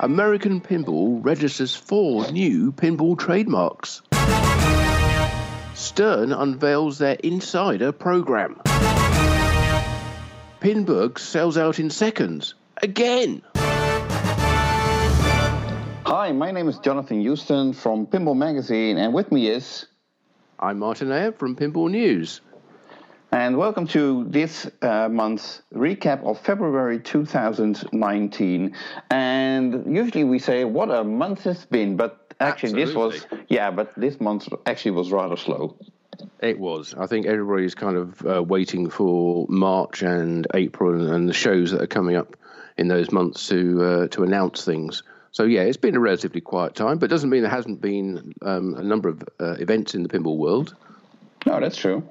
American Pinball registers four new pinball trademarks. Stern unveils their insider program. Pinburgh sells out in seconds. Again! Hi, my name is Jonathan Joosten from Pinball Magazine, and with me is. I'm Martin Ayub from Pinball News. And welcome to this uh, month's recap of February 2019. And usually we say what a month it's been, but actually Absolutely. this was, yeah, but this month actually was rather slow. It was. I think everybody's kind of uh, waiting for March and April and, the shows that are coming up in those months to uh, to announce things. So yeah, it's been a relatively quiet time, but doesn't mean there hasn't been um, a number of uh, events in the pinball world. No, that's true.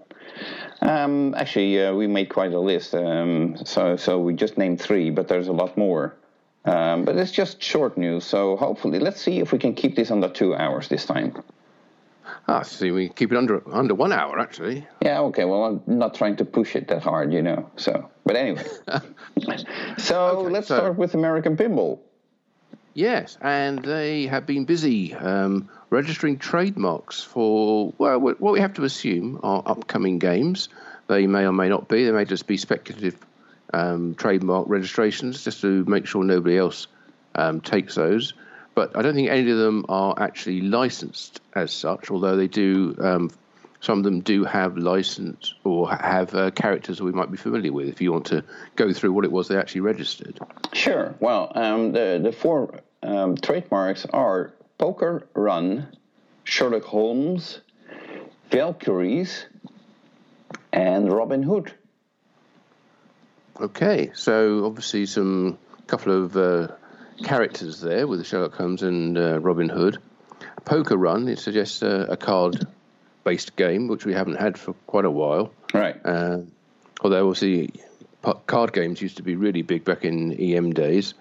Um, actually, uh, we made quite a list. Um, so, so we just named three, but there's a lot more. Um, but it's just short news. So hopefully, let's see if we can keep this under two hours this time. Ah, see, we keep it under under one hour actually. Yeah, okay. Well, I'm not trying to push it that hard, you know. So, but anyway. so Okay, let's so- start with American Pinball. Yes, and they have been busy um, registering trademarks for well, what we have to assume are upcoming games. They may or may not be. They may just be speculative um, trademark registrations, just to make sure nobody else um, takes those. But I don't think any of them are actually licensed as such. Although they do, um, some of them do have license or have uh, characters we might be familiar with. If you want to go through what it was they actually registered. Sure. Well, um, the the four um, trademarks are Poker Run, Sherlock Holmes, Valkyries, and Robin Hood. Okay, so obviously some couple of uh, characters there with Sherlock Holmes and uh, Robin Hood. Poker Run it suggests uh, a card-based game which we haven't had for quite a while. Right. Uh, although obviously card games used to be really big back in EM days,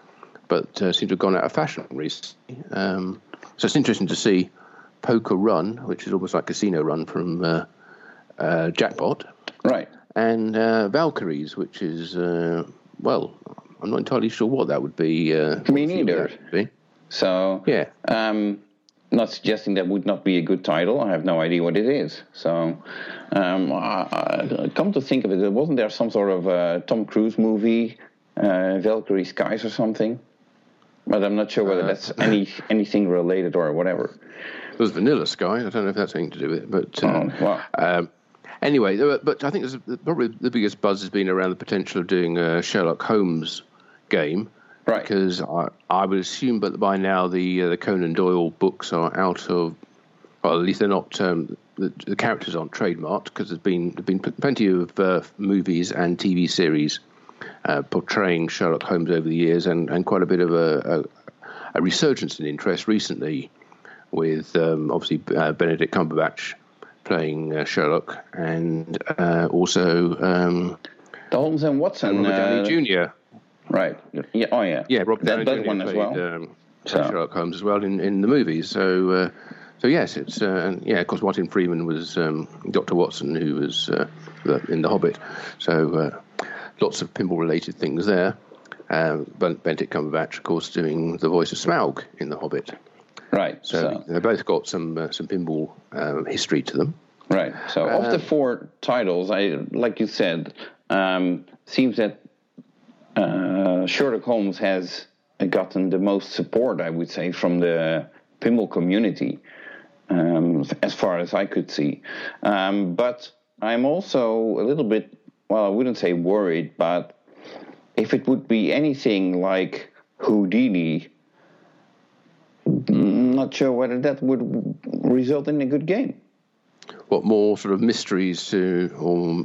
but uh, seem to have gone out of fashion recently. Um, so it's interesting to see Poker Run, which is almost like Casino Run from uh, uh, Jackpot Right. and uh, Valkyries, which is uh, well, I'm not entirely sure what that would be. Uh, Me neither. be. So, Yeah. um, not suggesting that would not be a good title. I have no idea what it is. So, um, I, I, come to think of it, wasn't there some sort of uh, Tom Cruise movie, uh, Valkyrie Skies or something? But I'm not sure whether Uh, that's any anything related or whatever. There's Vanilla Sky. I don't know if that's anything to do with it, but uh, Oh, wow. um, anyway, but I think there's probably the biggest buzz has been around the potential of doing a Sherlock Holmes game. Right. Because I, I would assume, but by now the uh, the Conan Doyle books are out of, well, at least they're not. Um, the, the characters aren't trademarked because there's been there've been plenty of uh, movies and TV series uh, portraying Sherlock Holmes over the years, and, and quite a bit of a, a, a resurgence in interest recently, with um, obviously uh, Benedict Cumberbatch playing uh, Sherlock, and uh, also um, The Holmes and Watson. Robert Downey Jr. Right. Yeah. Oh, yeah. Yeah, Robert that, Downey Jr. one as well. Um, So- Sherlock Holmes as well in, in the movies. So, uh, so yes, it's uh, yeah. Of course, Martin Freeman was um, Doctor Watson, who was uh, the- in The Hobbit. So, uh, lots of pinball-related things there. Um, Benedict Cumberbatch, of course, doing the voice of Smaug in The Hobbit. right. So, So, they both got some uh, some pinball um, history to them. right. So of the Um, four titles, I like you said, um, seems that uh, Sherlock Holmes has gotten the most support, I would say, from the pinball community, um, as far as I could see. Um, but I'm also a little bit, well, I wouldn't say worried, but if it would be anything like Houdini, I'm not sure whether that would result in a good game. What more sort of mysteries to or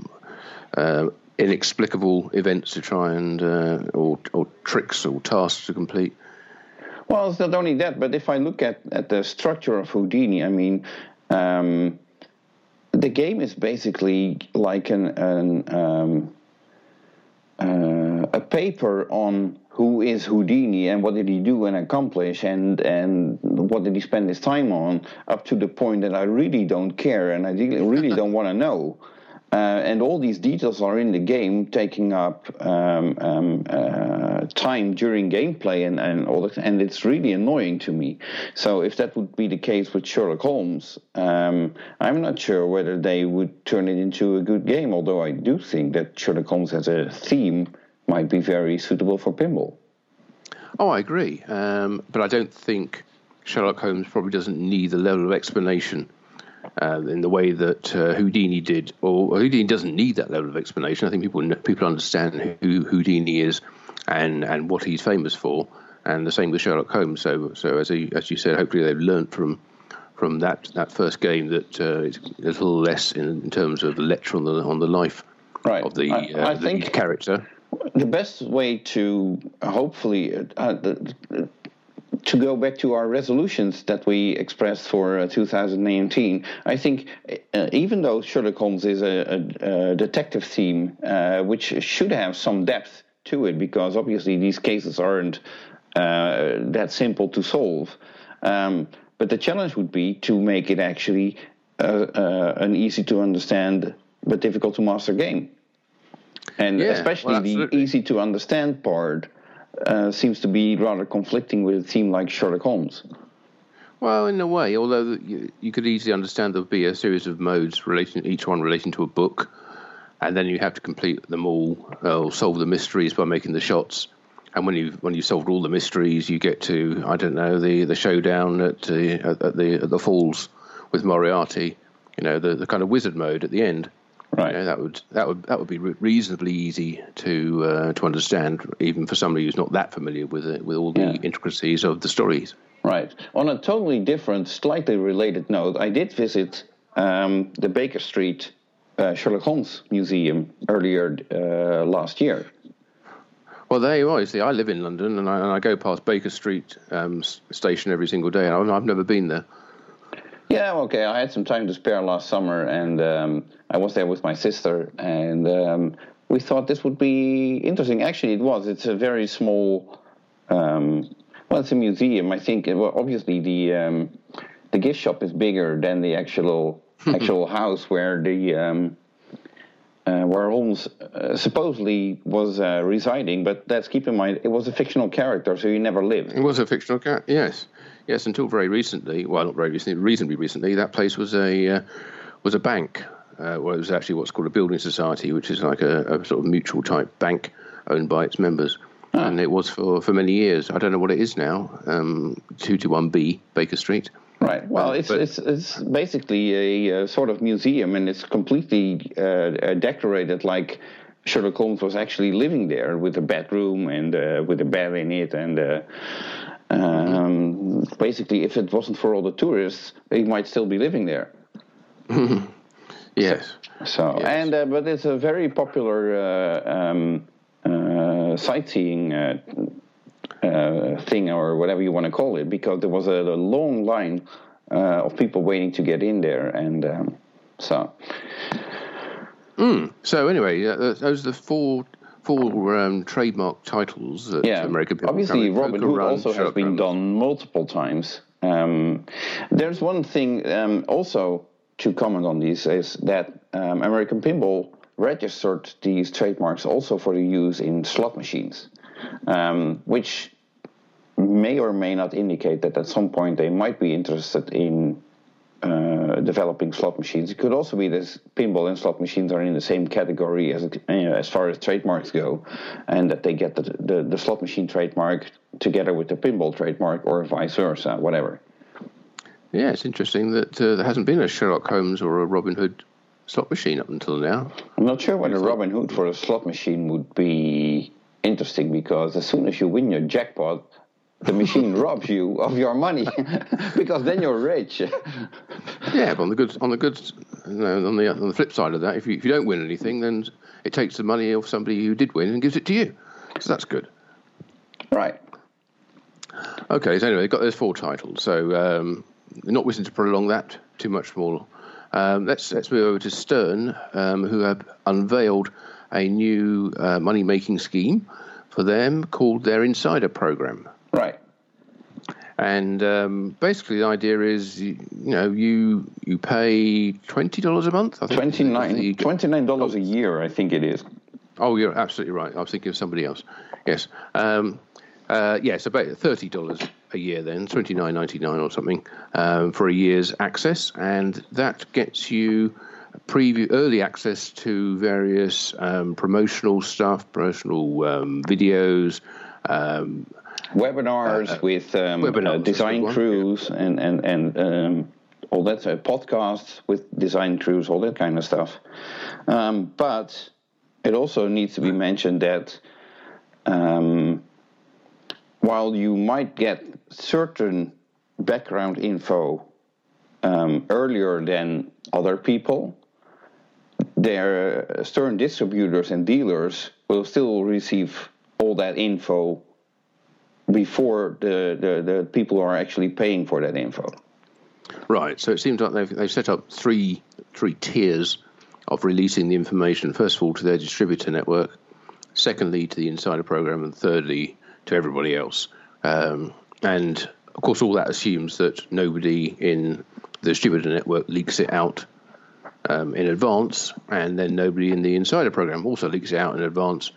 uh, inexplicable events to try and uh, or or tricks or tasks to complete? Well, it's not only that, but if I look at, at the structure of Houdini, I mean, um, the game is basically like an, an um, uh, a paper on who is Houdini and what did he do and accomplish and and what did he spend his time on up to the point that I really don't care and I really really don't want to know. Uh, and all these details are in the game, taking up um, um, uh, time during gameplay and, and all that, and it's really annoying to me. So if that would be the case with Sherlock Holmes, um, I'm not sure whether they would turn it into a good game. Although I do think that Sherlock Holmes as a theme might be very suitable for pinball. Oh, I agree, um, but I don't think Sherlock Holmes probably doesn't need the level of explanation uh, in the way that uh, Houdini did, or Houdini doesn't need that level of explanation. I think people people understand who Houdini is and and what he's famous for, and the same with Sherlock Holmes. So so as he, as you said, hopefully they've learned from from that that first game that uh, it's a little less in, in, terms of the lecture on the on the life right. of the, I, uh, I the think character. The best way to hopefully uh, the, to go back to our resolutions that we expressed for uh, 2019, I think uh, even though Sherlock Holmes is a, a, a detective theme, uh, which should have some depth to it, because obviously these cases aren't uh, that simple to solve. Um, but the challenge would be to make it actually uh, uh, an easy to understand but difficult to master game. And yeah, especially well, the easy to understand part uh, seems to be rather conflicting with a theme like Sherlock Holmes. Well, in a way, although you, you could easily understand there'd be a series of modes relating, each one relating to a book, and then you have to complete them all uh, or solve the mysteries by making the shots. And when you when you solved all the mysteries, you get to I don't know the the showdown at, uh, at the at the falls with Moriarty. You know the the kind of wizard mode at the end. Right. You know, that would that would that would be reasonably easy to uh, to understand, even for somebody who's not that familiar with it, with all the yeah. intricacies of the stories. Right. On a totally different, slightly related note, I did visit um, the Baker Street uh, Sherlock Holmes Museum earlier uh, last year. Well, there you are. You see, I live in London, and I, and I go past Baker Street um, station every single day, and I've never been there. Yeah, okay. I had some time to spare last summer, and um, I was there with my sister, and um, we thought this would be interesting. Actually, it was. It's a very small. Um, well, it's a museum. I think. Well, obviously the um, the gift shop is bigger than the actual actual house where the um, uh, where Holmes uh, supposedly was uh, residing. But let's keep in mind, it was a fictional character, so he never lived. It was a fictional character. Yes. Yes, until very recently, well, not very recently, reasonably recently, that place was a uh, was a bank. Uh, well, it was actually what's called a building society, which is like a, a sort of mutual type bank owned by its members. Ah. And it was for, for many years. I don't know what it is now. Um, two to one B Baker Street. Right. Well, uh, it's but, it's it's basically a, a, sort of museum, and it's completely uh, uh, decorated like Sherlock Holmes was actually living there with a bedroom and uh, with a bed in it, and uh, um, basically, if it wasn't for all the tourists, he might still be living there. yes. So, so yes. and uh, but it's a very popular uh, um, uh, sightseeing uh, uh, thing or whatever you want to call it because there was a, a long line uh, of people waiting to get in there, and um, so. Mm. So anyway, those are the four four um, trademark titles that yeah. American people Obviously, Robin Hood also has been done multiple times. Um, there's one thing um, also to comment on these is that um, American Pinball registered these trademarks also for the use in slot machines, um, which may or may not indicate that at some point they might be interested in uh, developing slot machines. It could also be that pinball and slot machines are in the same category as you know, as far as trademarks go, and that they get the, the, the slot machine trademark together with the pinball trademark, or vice versa, whatever. Yeah, it's interesting that uh, there hasn't been a Sherlock Holmes or a Robin Hood slot machine up until now. I'm not sure whether Robin Hood for a slot machine would be interesting because as soon as you win your jackpot, the machine robs you of your money because then you're rich. yeah, but on the good on the good you know, on the on the flip side of that, if you if you don't win anything, then it takes the money of somebody who did win and gives it to you. So that's good. Right. Okay. So anyway, they've got those four titles. So um, not wishing to prolong that too much more. Um, let's let's move over to Stern, um, who have unveiled a new uh, money making scheme for them called their Insider Program. Right. And um, basically, the idea is, you, you, know, you you pay twenty dollars a month. I think, $29 a year, I think it is. Oh, you're absolutely right. I was thinking of somebody else. Yes. Um, uh, yes, about thirty dollars a year then, twenty nine ninety nine or something um, for a year's access, and that gets you preview early access to various um, promotional stuff, promotional um, videos. Webinars uh, with um, webinars, uh, design crews yeah. and and and um, all that uh, podcasts with design crews, all that kind of stuff. Um, but it also needs to be mentioned that um, while you might get certain background info um, earlier than other people, their uh, Stern distributors and dealers will still receive all that info before the, the, the people are actually paying for that info. Right. So it seems like they've, they've set up three three tiers of releasing the information. First of all, to their distributor network. Secondly, to the insider program, and thirdly, to everybody else. Um, and of course, all that assumes that nobody in the distributor network leaks it out um, in advance, and then nobody in the insider program also leaks it out in advance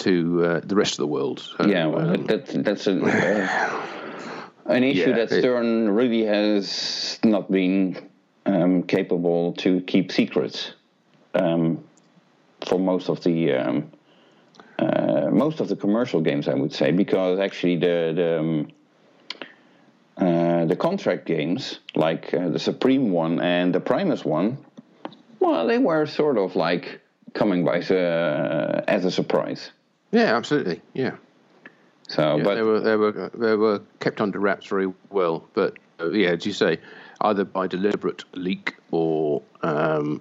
to uh, the rest of the world. So, yeah, well, um, that, that's a, uh, an issue yeah, that Stern it, really has not been um, capable to keep secrets um, for most of the um, uh, most of the commercial games, I would say, because actually the the, um, uh, the contract games like uh, the Supreme one and the Primus one, well, they were sort of like coming by uh, as a surprise. Yeah, absolutely. Yeah. So, yeah, but they were they were they were kept under wraps very well. But uh, yeah, as you say, either by deliberate leak or um,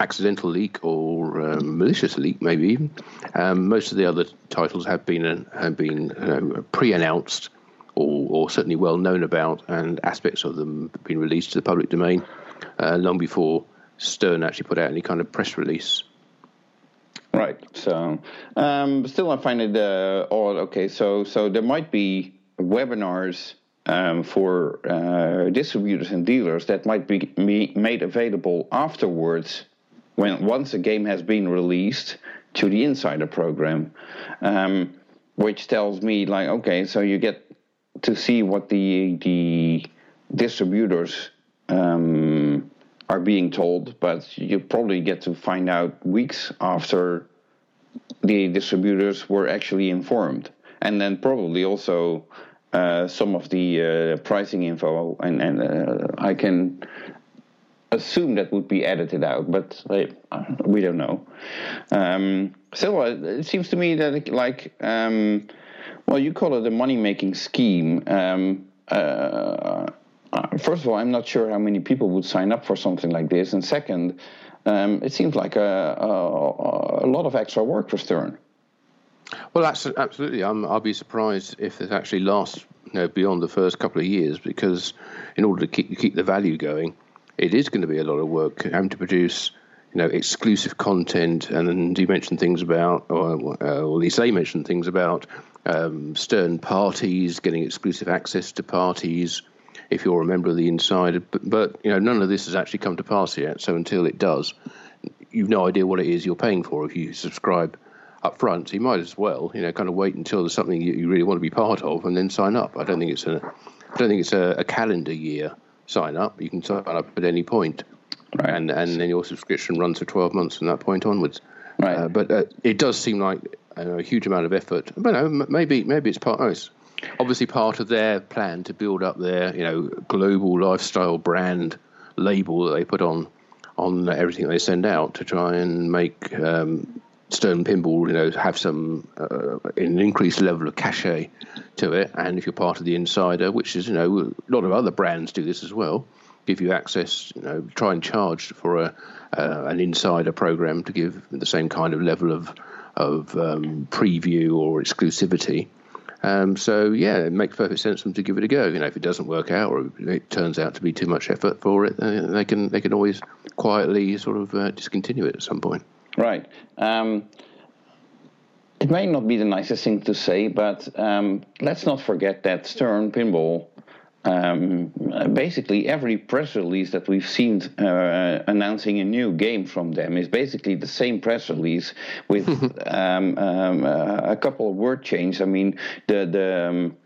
accidental leak or um, malicious leak, maybe even. Um, most of the other titles have been uh, have been uh, pre-announced or, or, certainly well known about, and aspects of them have been released to the public domain uh, long before Stern actually put out any kind of press release. Right. So, um, still, I find it uh, odd. Okay, so so there might be webinars um, for uh, distributors and dealers that might be made available afterwards when once a game has been released to the insider program, um, which tells me like okay, so you get to see what the the distributors um, are being told, but you probably get to find out weeks after the distributors were actually informed, and then probably also uh, some of the uh, pricing info, and, and uh, I can assume that would be edited out, but uh, we don't know. Um, still, uh, it seems to me that like, um, well, you call it a money making scheme. Um, uh, first of all, I'm not sure how many people would sign up for something like this, and second, um, it seems like a, a, a, lot of extra work for Stern. Well, absolutely. i will be surprised if it actually lasts you know, beyond the first couple of years, because in order to keep keep the value going, it is going to be a lot of work having to produce you know exclusive content and you mentioned things about or, uh, or at least they mentioned things about um, stern parties getting exclusive access to parties if you're a member of the insider but, but you know none of this has actually come to pass yet so until it does you've no idea what it is you're paying for if you subscribe up front so you might as well you know kind of wait until there's something you, really want to be part of and then sign up i don't think it's a i don't think it's a, a calendar year sign up. You can sign up at any point. Right. And and then your subscription runs for 12 months from that point onwards. Right. Uh, but uh, it does seem like a huge amount of effort. But no, maybe maybe it's part. Oh, it's obviously part of their plan to build up their you know global lifestyle brand label that they put on on everything they send out to try and make um, Stern Pinball, you know, have some uh, an increased level of cachet to it. And if you're part of the insider, which is, you know, a lot of other brands do this as well, give you access, you know, try and charge for a uh, an insider program to give the same kind of level of of um, preview or exclusivity. Um, so yeah, it makes perfect sense for them to give it a go. You know, if it doesn't work out or it turns out to be too much effort for it, they can they can always quietly sort of uh, discontinue it at some point. Right. Um, it may not be the nicest thing to say, but um, let's not forget that Stern Pinball um, basically every press release that we've seen uh, announcing a new game from them is basically the same press release with um, um, uh, a couple of word changes. I mean, the the um,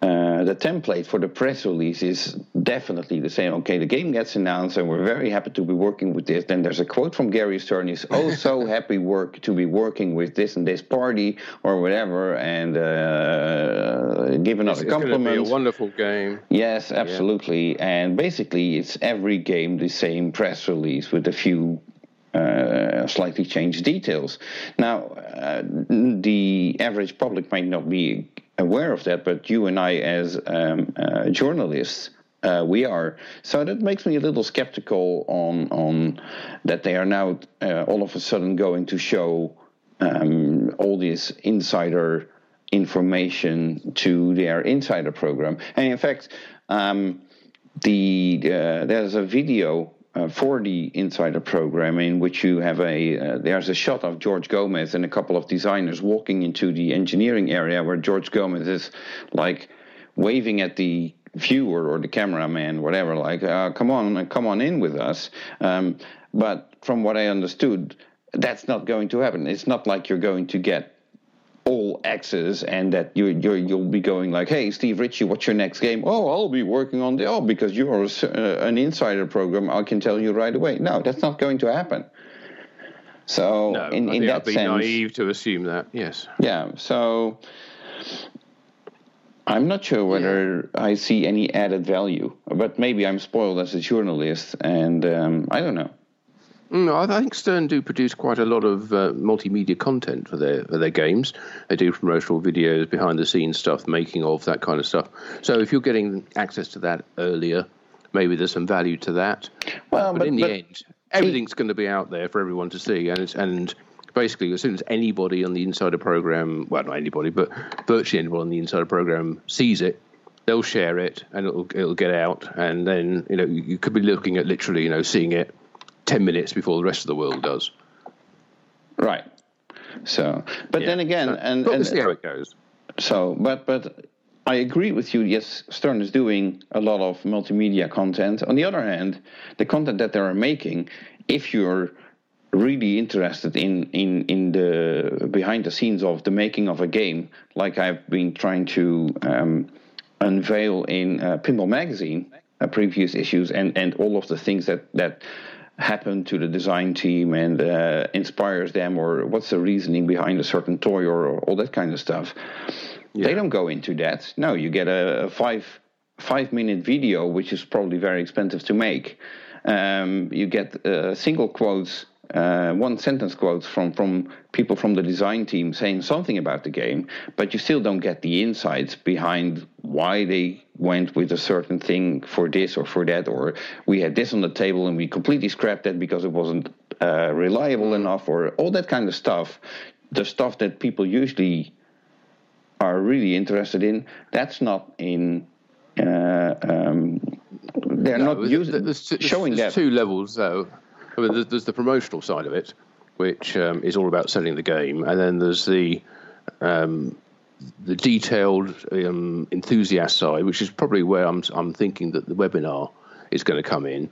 uh, the template for the press release is definitely the same. Okay, the game gets announced, and we're very happy to be working with this. Then there's a quote from Gary Stern: "He's oh so happy work to be working with this and this party or whatever," and uh, give another it's, compliment. It's be a wonderful game. Yes, absolutely. Yeah. And basically, it's every game the same press release with a few uh, slightly changed details. Now, uh, the average public might not be aware of that, but you and I, as um, uh, journalists, uh, we are. So that makes me a little skeptical on on that they are now uh, all of a sudden going to show um, all this insider information to their insider program. And in fact, um, the uh, there's a video for the insider program in which you have a uh, there's a shot of George Gomez and a couple of designers walking into the engineering area where George Gomez is like waving at the viewer or the cameraman whatever like uh, come on come on in with us. Um, but from what I understood that's not going to happen. It's not like you're going to get all access and that you you you'll be going like, hey, Steve Ritchie, what's your next game? Oh, I'll be working on the oh because you're a, uh, an insider program. I can tell you right away. No, that's not going to happen. So no, in, in that I'd be sense, naive to assume that. Yes. Yeah. So I'm not sure whether yeah. I see any added value, but maybe I'm spoiled as a journalist, and um, I don't know. No, mm, I think Stern do produce quite a lot of uh, multimedia content for their for their games. They do promotional videos, behind the scenes stuff, making of that kind of stuff. So if you're getting access to that earlier, maybe there's some value to that. Well, but, but in the but end, everything's going to be out there for everyone to see, and and basically as soon as anybody on the insider program, well, not anybody, but virtually anyone on the insider program sees it, they'll share it and it'll it'll get out, and then you know you could be looking at literally you know seeing it 10 minutes before the rest of the world does. Right. So, but yeah. then again, so, and, and see how it goes. So, but but I agree with you. Yes, Stern is doing a lot of multimedia content. On the other hand, the content that they are making, if you're really interested in in in the behind the scenes of the making of a game, like I've been trying to um, unveil in uh, Pinball Magazine, uh, previous issues, and and all of the things that that happen to the design team and uh, inspires them, or what's the reasoning behind a certain toy, or, or all that kind of stuff. Yeah. They don't go into that. No, you get a, a five five minute video, which is probably very expensive to make. Um, you get uh, single quotes uh, one sentence quotes from, from people from the design team saying something about the game, but you still don't get the insights behind why they went with a certain thing for this or for that, or we had this on the table and we completely scrapped that because it wasn't uh, reliable enough, or all that kind of stuff. The stuff that people usually are really interested in, that's not in. Uh, um, they're no, not using there's, there's, showing there's that. two levels though I mean, there's, there's the promotional side of it, which um, is all about selling the game, and then there's the um, the detailed um, enthusiast side, which is probably where I'm I'm thinking that the webinar is going to come in,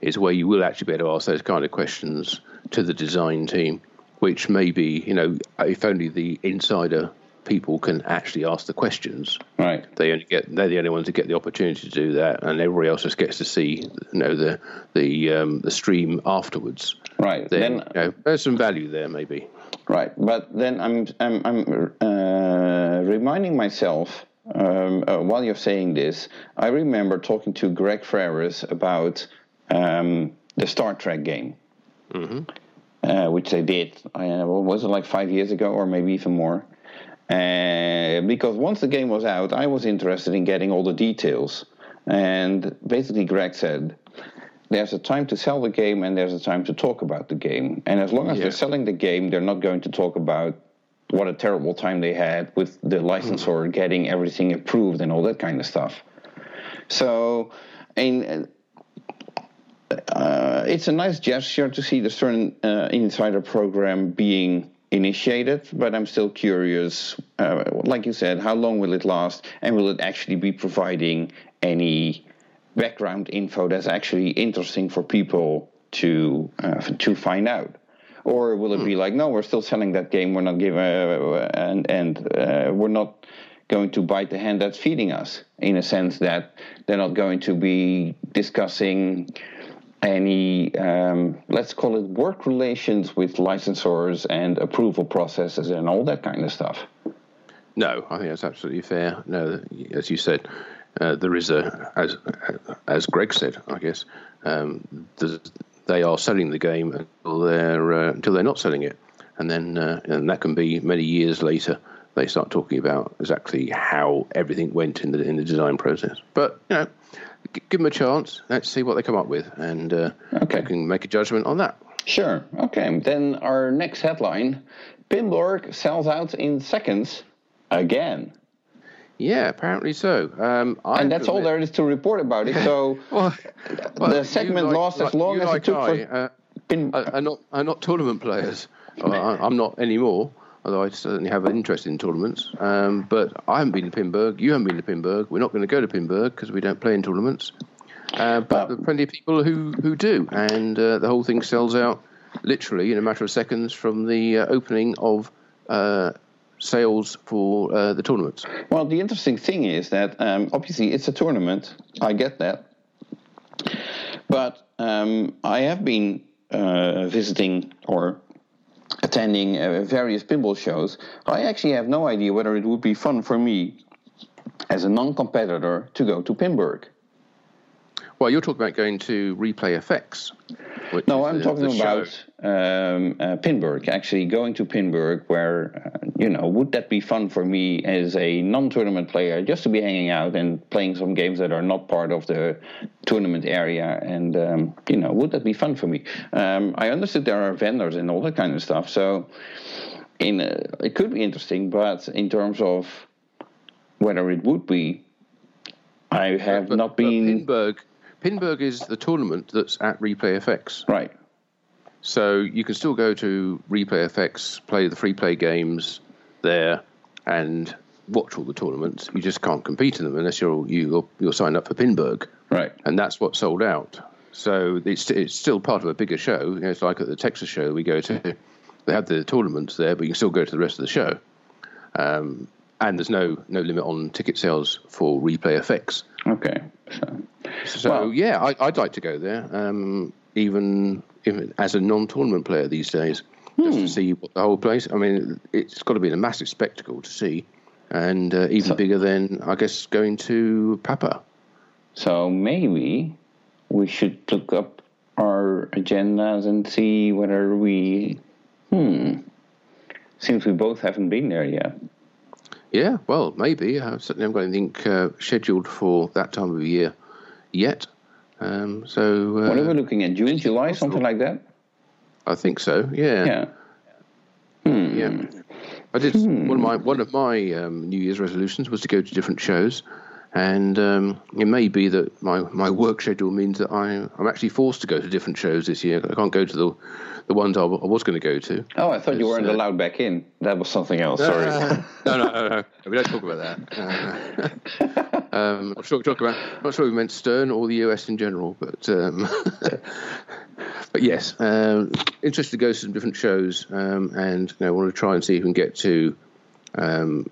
is where you will actually be able to ask those kind of questions to the design team, which maybe you know if only the insider people can actually ask the questions. Right. They only get they're the only ones who get the opportunity to do that, and everybody else just gets to see you know the the um, the stream afterwards. Right. Then, then you know, there's some value there maybe. Right, but then I'm I'm, I'm uh, reminding myself um, uh, while you're saying this, I remember talking to Greg Freres about um, the Star Trek game. Mm-hmm. Uh, which they did. I, was it like five years ago, or maybe even more? Uh, because once the game was out, I was interested in getting all the details. And basically, Greg said, there's a time to sell the game and there's a time to talk about the game. And as long as yeah. they're selling the game, they're not going to talk about what a terrible time they had with the licensor mm. getting everything approved and all that kind of stuff. So, in, uh, it's a nice gesture to see the Stern uh, Insider program being initiated, but I'm still curious. Uh, like you said, how long will it last, and will it actually be providing any background info that's actually interesting for people to uh, to find out? Or will it be like, no, we're still selling that game, we're not giving, uh, and and uh, we're not going to bite the hand that's feeding us, in a sense that they're not going to be discussing any, um, let's call it work relations with licensors and approval processes and all that kind of stuff. No, I think that's absolutely fair. No, as you said, uh, there is a as as Greg said, I guess um, they are selling the game until they're uh, until they're not selling it, and then uh, and that can be many years later. They start talking about exactly how everything went in the in the design process. But you know, give them a chance. Let's see what they come up with, and uh, okay. can make a judgment on that. Sure. Okay. Then our next headline: Pinburgh sells out in seconds again. Yeah, apparently so. Um, and that's all there is to report about it. So well, well, the segment like, lost like, as long as like it took I, for. Uh, pin- are, not are not tournament players. I'm not anymore. Although I certainly have an interest in tournaments, um, but I haven't been to Pinburgh. You haven't been to Pinburgh. We're not going to go to Pinburgh because we don't play in tournaments. Uh, but there are plenty of people who, who do, and uh, the whole thing sells out literally in a matter of seconds from the uh, opening of uh, sales for uh, the tournaments. Well, the interesting thing is that um, obviously it's a tournament. I get that, but um, I have been uh, visiting or attending uh, various pinball shows. I actually have no idea whether it would be fun for me as a non-competitor to go to Pinburgh. Well, you're talking about going to Replay FX. No, I'm the, talking the about um, uh, Pinburgh. Actually, going to Pinburgh, where uh, you know, would that be fun for me as a non-tournament player, just to be hanging out and playing some games that are not part of the tournament area? And um, you know, would that be fun for me? Um, I understood there are vendors and all that kind of stuff, so in uh, it could be interesting. But in terms of whether it would be, I have but, not been. Pinburgh Pinburgh is the tournament that's at Replay FX. Right. So you can still go to Replay FX, play the free play games there, and watch all the tournaments. You just can't compete in them unless you're you you're signed up for Pinburgh. Right. And that's what sold out. So it's it's still part of a bigger show. You know, it's like at the Texas show we go to. They have the tournaments there, but you can still go to the rest of the show. Um, and there's no no limit on ticket sales for Replay FX. Okay. So, so well, yeah, I, would like to go there, um, even, even as a non-tournament player these days, hmm. just to hmm. see the whole place. I mean, it's got to be a massive spectacle to see, and uh, even so, bigger than I guess going to PAPA. So maybe we should look up our agendas and see whether we. Hmm. Seems we both haven't been there yet. Yeah, well, maybe. I certainly haven't got anything uh, scheduled for that time of year yet. Um, so uh, what are we looking at? June, July, something like that. I think so. Yeah. Yeah. Hmm. Yeah. I did hmm. one of my one of my um, New Year's resolutions was to go to different shows, and um, it may be that my, my work schedule means that I I'm actually forced to go to different shows this year. I can't go to the the ones I, w- I was going to go to. Oh, I thought you weren't uh, allowed back in. That was something else. Sorry. no, no, no, no, We don't talk about that. Uh, um, I'm sure we talk about. I'm not sure we meant Stern or the US in general, but um, but yes, um, interested to go to some different shows, um, and you know, want to try and see if we can get to. Um,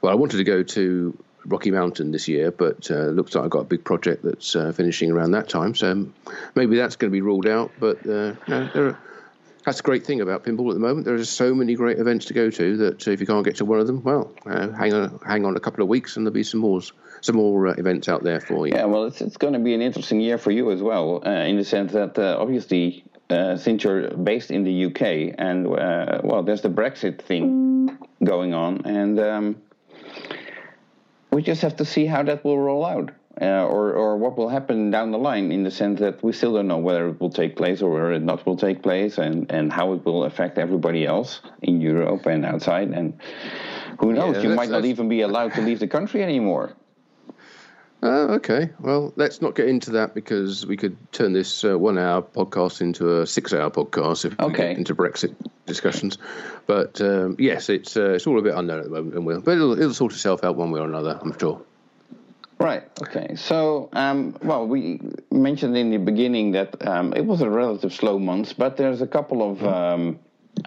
well, I wanted to go to Rocky Mountain this year, but uh, looks like I've got a big project that's uh, finishing around that time. So maybe that's going to be ruled out. But uh, are that's a great thing about pinball at the moment. There are so many great events to go to that if you can't get to one of them, well, uh, hang on, hang on a couple of weeks, and there'll be some more, some more uh, events out there for you. Yeah, well, it's it's going to be an interesting year for you as well, uh, in the sense that obviously. Since you're based in the UK, and well, there's the Brexit thing going on, and um, we just have to see how that will roll out uh, or, or what will happen down the line in the sense that we still don't know whether it will take place or whether it not will take place and, and how it will affect everybody else in Europe and outside. And who knows, yeah, you might not even be allowed to leave the country anymore. Uh, okay, well, let's not get into that because we could turn this uh, one-hour podcast into a six-hour podcast if we get into Brexit discussions. But um, yes, it's uh, it's all a bit unknown at the moment, and we'll, but it'll, it'll sort itself out one way or another, I'm sure. Right. Okay. So, um, well, we mentioned in the beginning that um, it was a relative slow month, but there's a couple of um,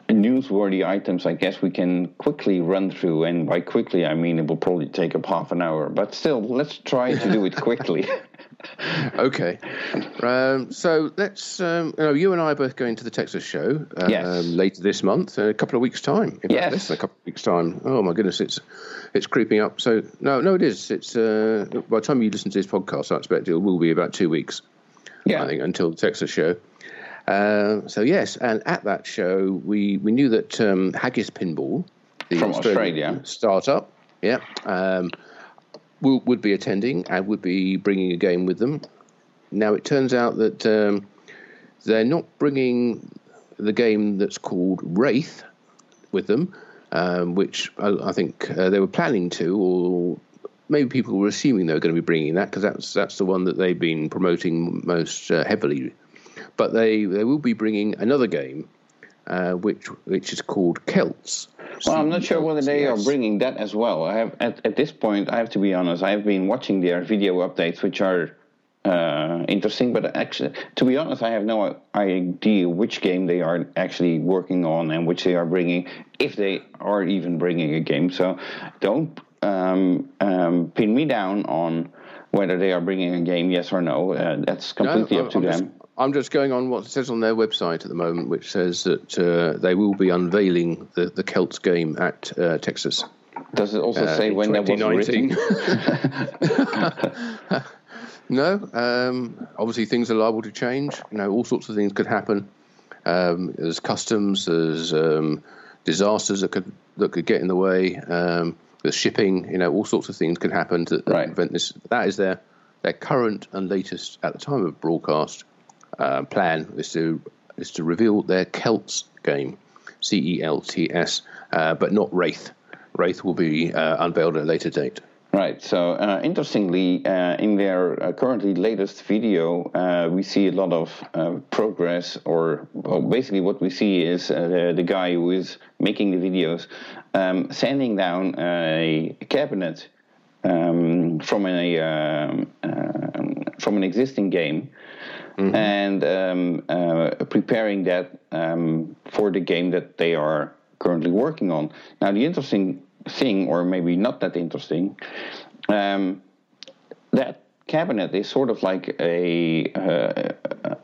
newsworthy items. I guess we can quickly run through, and by quickly I mean it will probably take up half an hour. But still, let's try to do it quickly. okay. Um, so let's. Um, you know, you and I are both going to the Texas show um, Yes. later this month, in a couple of weeks' time. In Yes. a couple of weeks' time. Oh my goodness, it's it's creeping up. So no, no, it is. It's uh, by the time you listen to this podcast, I expect it will be about two weeks. yeah. I think, until the Texas show. Uh, so yes, and at that show, we, we knew that um, Haggis Pinball, the From Australian Australia. startup, yeah, um, will, would be attending and would be bringing a game with them. Now it turns out that um, they're not bringing the game that's called Wraith with them, um, which I, I think uh, they were planning to, or maybe people were assuming they were going to be bringing that because that's that's the one that they've been promoting most uh, heavily. But they they will be bringing another game, uh, which which is called Celts. Well, I'm not sure whether they are bringing that as well. I have at, at this point, I have to be honest. I have been watching their video updates, which are uh, interesting, but actually, to be honest, I have no idea which game they are actually working on and which they are bringing, if they are even bringing a game. So, don't um, um, pin me down on whether they are bringing a game, yes or no. Uh, that's completely I'm- up to I'm them. Just, I'm just going on what it says on their website at the moment, which says that uh, they will be unveiling the, the Celts game at uh, Texas. Does it also uh, say when that was 2019. written? No, um, obviously things are liable to change. You know, all sorts of things could happen. Um, there's customs, there's um, disasters that could that could get in the way. Um, there's shipping. You know, all sorts of things can happen to Right. prevent this. That is their their current and latest at the time of broadcast uh, plan is to is to reveal their Celts game, C E L T S, uh, but not Wraith. Wraith will be uh, unveiled at a later date. Right. So, uh, interestingly, uh, in their uh, currently latest video, uh, we see a lot of uh, progress, or well, basically, what we see is uh, the, the guy who is making the videos um, sanding down a cabinet um, from a um, um, from an existing game. And um, uh, preparing that um, for the game that they are currently working on. Now, the interesting thing, or maybe not that interesting, um, that cabinet is sort of like a uh,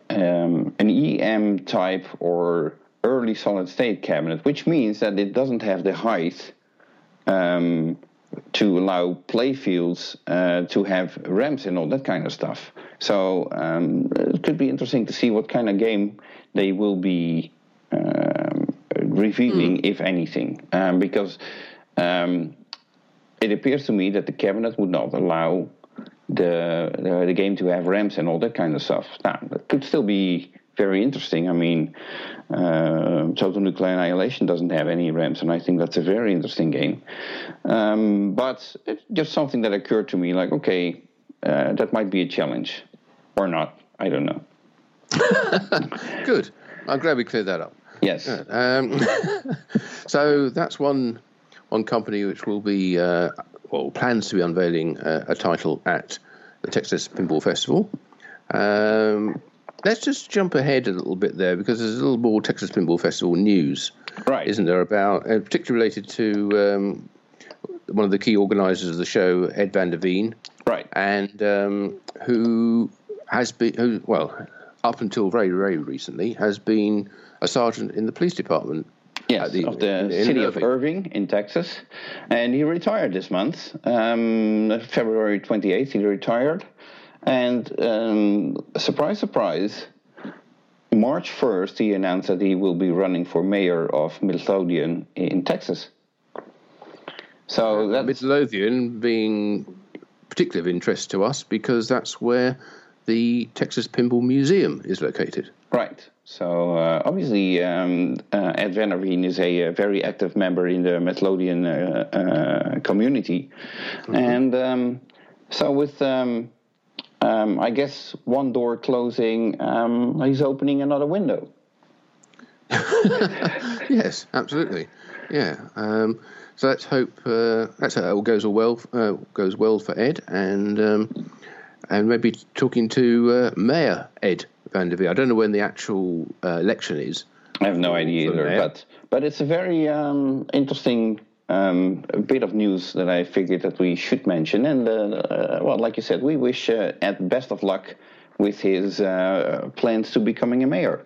um, an EM type or early solid state cabinet, which means that it doesn't have the height um, to allow play fields uh, to have ramps and all that kind of stuff. So um, it could be interesting to see what kind of game they will be um, revealing, if anything, um, because um, it appears to me that the cabinet would not allow the, the the game to have ramps and all that kind of stuff. Now, that could still be very interesting. I mean, uh, Total Nuclear Annihilation doesn't have any ramps, and I think that's a very interesting game. Um, but it's just something that occurred to me, like, okay, uh, that might be a challenge, or not. I don't know. Good. I'm glad we cleared that up. Yes. Um, so that's one one company which will be uh, well plans to be unveiling uh, a title at the Texas Pinball Festival. Um, let's just jump ahead a little bit there because there's a little more Texas Pinball Festival news, Right. isn't there? About uh, particularly related to um, one of the key organisers of the show, Ed Van der Veen, Right. and um, who has been who well up until very very recently has been a sergeant in the police department Yes, at the- of the city of Irving. In Texas. And he retired this month. Um, February 28th, he retired. And um, surprise, surprise, March 1st, he announced that he will be running for mayor of Midlothian in Texas. So that's Midlothian being particularly of interest to us because that's where the Texas Pinball Museum is located. Right. So uh, obviously, um, uh, Ed Van der Veen is a, uh very active member in the Midlothian uh, uh, community, and um, so with um, um, I guess one door closing, um, he's opening another window. yes, absolutely. Yeah. Um, so let's hope uh, that's all goes all well uh, goes well for Ed and um, and maybe talking to uh, Mayor Ed van der Veer. I don't know when the actual uh, election is. I have no idea either, Mayor. but but it's a very um, interesting um, bit of news that I figured that we should mention. And uh, uh, well, like you said, we wish Ed best of luck with his plans to becoming a mayor.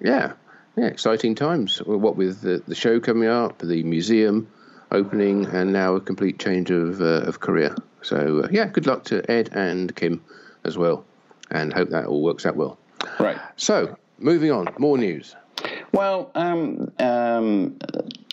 Yeah, yeah, exciting times. What with the, the show coming up, the museum opening, and now a complete change of uh, of career. So uh, yeah, good luck to Ed and Kim as well, and hope that all works out well. Right. So moving on, more news. Well, um, um,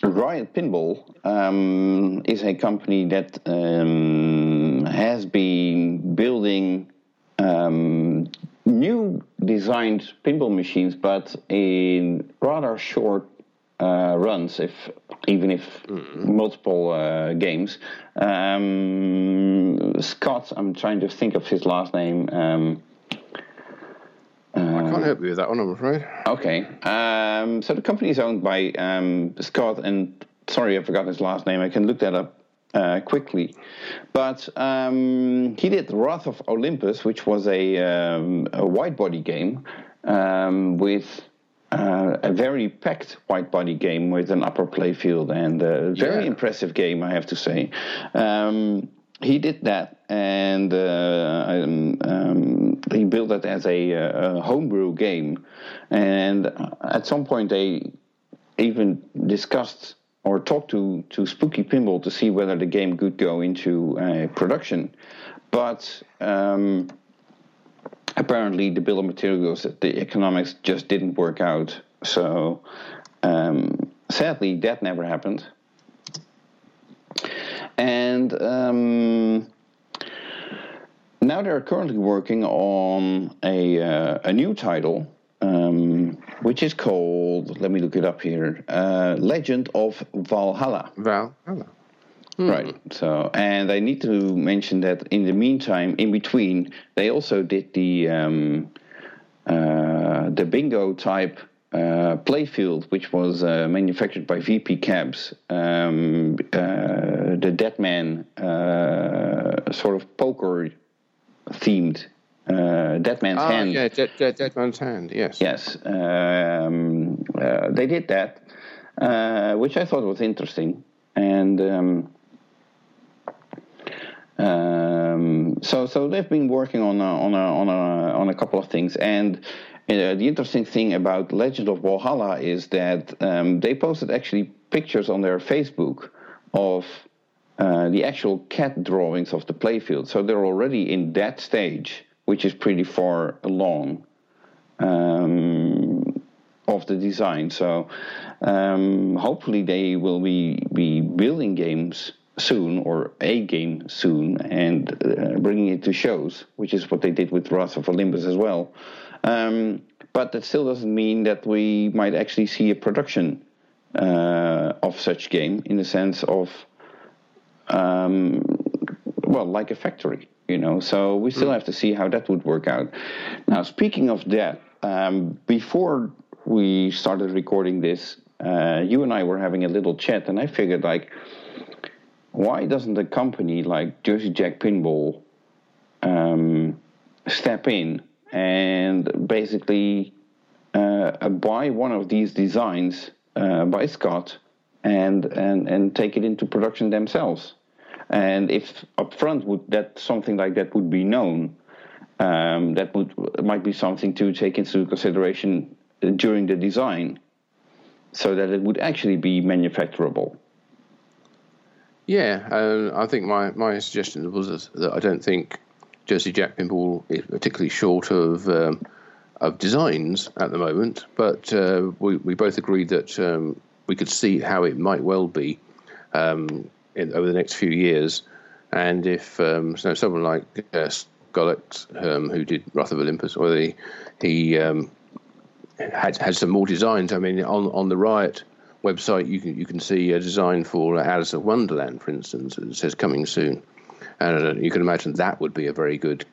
Riot Pinball um, is a company that um, has been building um, new designed pinball machines, but in rather short uh, runs, if even if mm. multiple uh, games. Um, Scott, I'm trying to think of his last name. Um, I can't help you with that one, I'm afraid. Okay. Um, so the company is owned by um, Scott, and sorry, I forgot his last name. I can look that up uh, quickly. But um, he did Wrath of Olympus, which was a, um, a wide body game um, with uh, a very packed wide body game with an upper playfield and a very yeah. impressive game, I have to say. Um, he did that and uh, um, um, he built it as a, a homebrew game. And at some point, they even discussed or talked to, to Spooky Pinball to see whether the game could go into uh, production. But um, apparently, the bill of materials, the economics just didn't work out. So um, sadly, that never happened. And um, now they're currently working on a, uh, a new title um, which is called, let me look it up here, uh, Legend of Valhalla. Valhalla. Hmm. Right. So, and I need to mention that in the meantime, in between, they also did the um, uh, the bingo type uh, playfield, which was uh, manufactured by VP Cabs, um, uh, the Deadman uh, sort of poker themed uh, Dead Man's oh, Hand. Yeah, Dead, Dead, Hand, yes. Yes. Um, uh, they did that, uh, which I thought was interesting. And um, um, so, so they've been working on a, on a, on a, on a couple of things. And uh, the interesting thing about Legend of Valhalla is that um, they posted actually pictures on their Facebook of uh, the actual CAD drawings of the playfield. So they're already in that stage which is pretty far along um, of the design. So um, hopefully they will be be building games soon or a game soon and uh, bringing it to shows, which is what they did with Wrath of Olympus as well. Um, but that still doesn't mean that we might actually see a production uh, of such game in the sense of, um, well, like a factory you know. So we still mm. have to see how that would work out. Now, speaking of that, um, before we started recording this, uh, you and I were having a little chat, and I figured like, why doesn't a company like Jersey Jack Pinball um, step in and basically uh, buy one of these designs uh, by Scott and and and take it into production themselves? And if upfront would that something like that would be known, um, that would might be something to take into consideration during the design, so that it would actually be manufacturable. Yeah, uh, I think my, my suggestion was that I don't think Jersey Jack Pinball is particularly short of um, of designs at the moment, but uh, we we both agreed that um, we could see how it might well be um, in, over the next few years. And if um, so someone like uh, um, who did Wrath of Olympus, or he, he um, had had some more designs. I mean, on on the Riot website, you can you can see a design for Alice of Wonderland, for instance. that says coming soon, and uh, you can imagine that would be a very good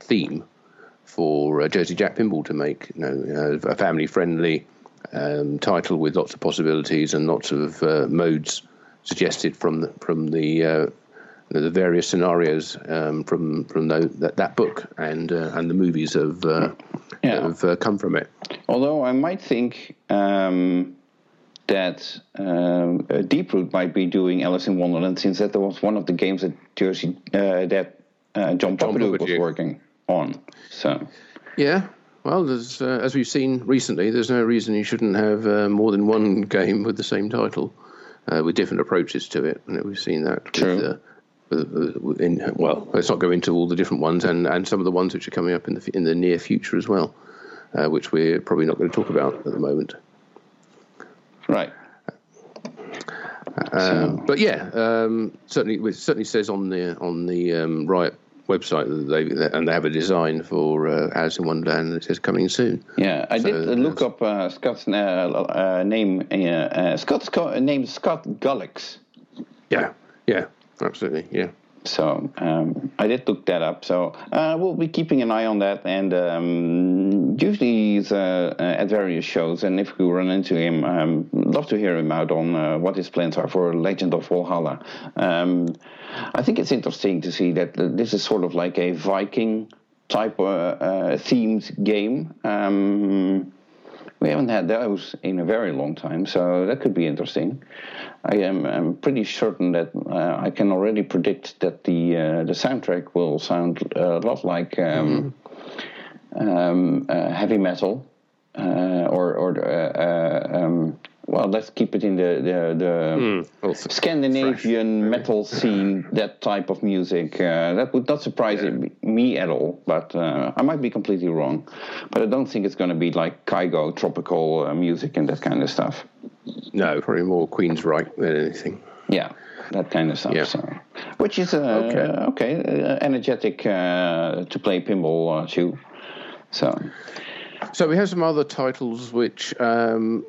theme for uh, Jersey Jack Pinball to make. You know, uh, a family friendly um, title with lots of possibilities and lots of uh, modes suggested from the from the uh, the various scenarios um, from from the, that, that book and uh, and the movies have uh, Yeah. have uh, come from it. Although I might think um, that um, uh, Deeproot might be doing Alice in Wonderland since that was one of the games that Jersey uh, that uh, John, John Popadiuk was working on. So Yeah. Well, there's, uh, as we've seen recently, there's no reason you shouldn't have uh, more than one game with the same title, uh, with different approaches to it. And we've seen that. True. With, with, with, in, well, let's not go into all the different ones, and, and some of the ones which are coming up in the in the near future as well, uh, which we're probably not going to talk about at the moment. Right. Um, but yeah, um, certainly it certainly says on the on the um, Riot website that they and they have a design for uh, Alice in Wonderland that says coming soon. Yeah, I did So uh, look up uh, Scott's uh, uh, name. Uh, uh, Scott's co- name Scott Gullix. Yeah, yeah, absolutely, yeah. So um, I did look that up. So uh, we'll be keeping an eye on that. And um, usually he's uh, uh, at various shows. And if we run into him, um, love to hear him out on uh, what his plans are for Legend of Valhalla. Um, I think it's interesting to see that this is sort of like a Viking type uh, uh, themed game. We haven't had those in a very long time, so that could be interesting. I am I'm pretty certain that uh, I can already predict that the uh, the soundtrack will sound a lot like um, um, uh, heavy metal, uh, or or uh, uh, um, well, let's keep it in the the, the th- Scandinavian metal scene, that type of music. Uh, that would not surprise me at all, but uh, I might be completely wrong. But I don't think it's going to be like Kygo tropical uh, music and that kind of stuff. no, probably more Queensrÿche than anything. Yeah, that kind of stuff. Yeah. So, which is uh, Okay. okay, uh, energetic uh, to play pinball uh, too. So So we have some other titles which um,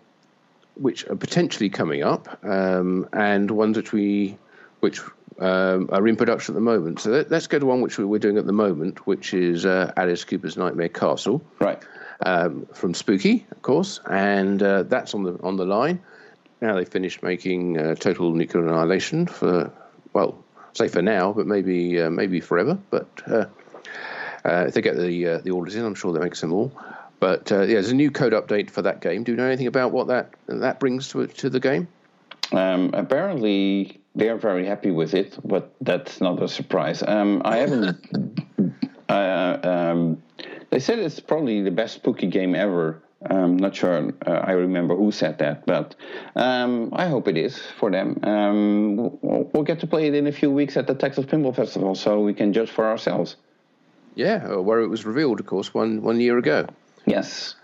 which are potentially coming up, um, and ones which we which um, are in production at the moment. So let, let's go to one which we're doing at the moment, which is uh, Alice Cooper's Nightmare Castle right, um, from Spooky, of course, and uh, that's on the on the line. Now they finished making uh, Total Nuclear Annihilation for well, say for now, but maybe uh, maybe forever. But uh, uh, if they get the uh, the orders in, I'm sure they make some more. But uh, yeah, there's a new code update for that game. Do you know anything about what that that brings to to the game? Um, apparently, they are very happy with it, but that's not a surprise. Um, I haven't. uh, um, they said it's probably the best spooky game ever. I'm not sure uh, I remember who said that, but um, I hope it is for them. Um, we'll, we'll get to play it in a few weeks at the Texas Pinball Festival, so we can judge for ourselves. Yeah, where it was revealed, of course, one one year ago. Yes.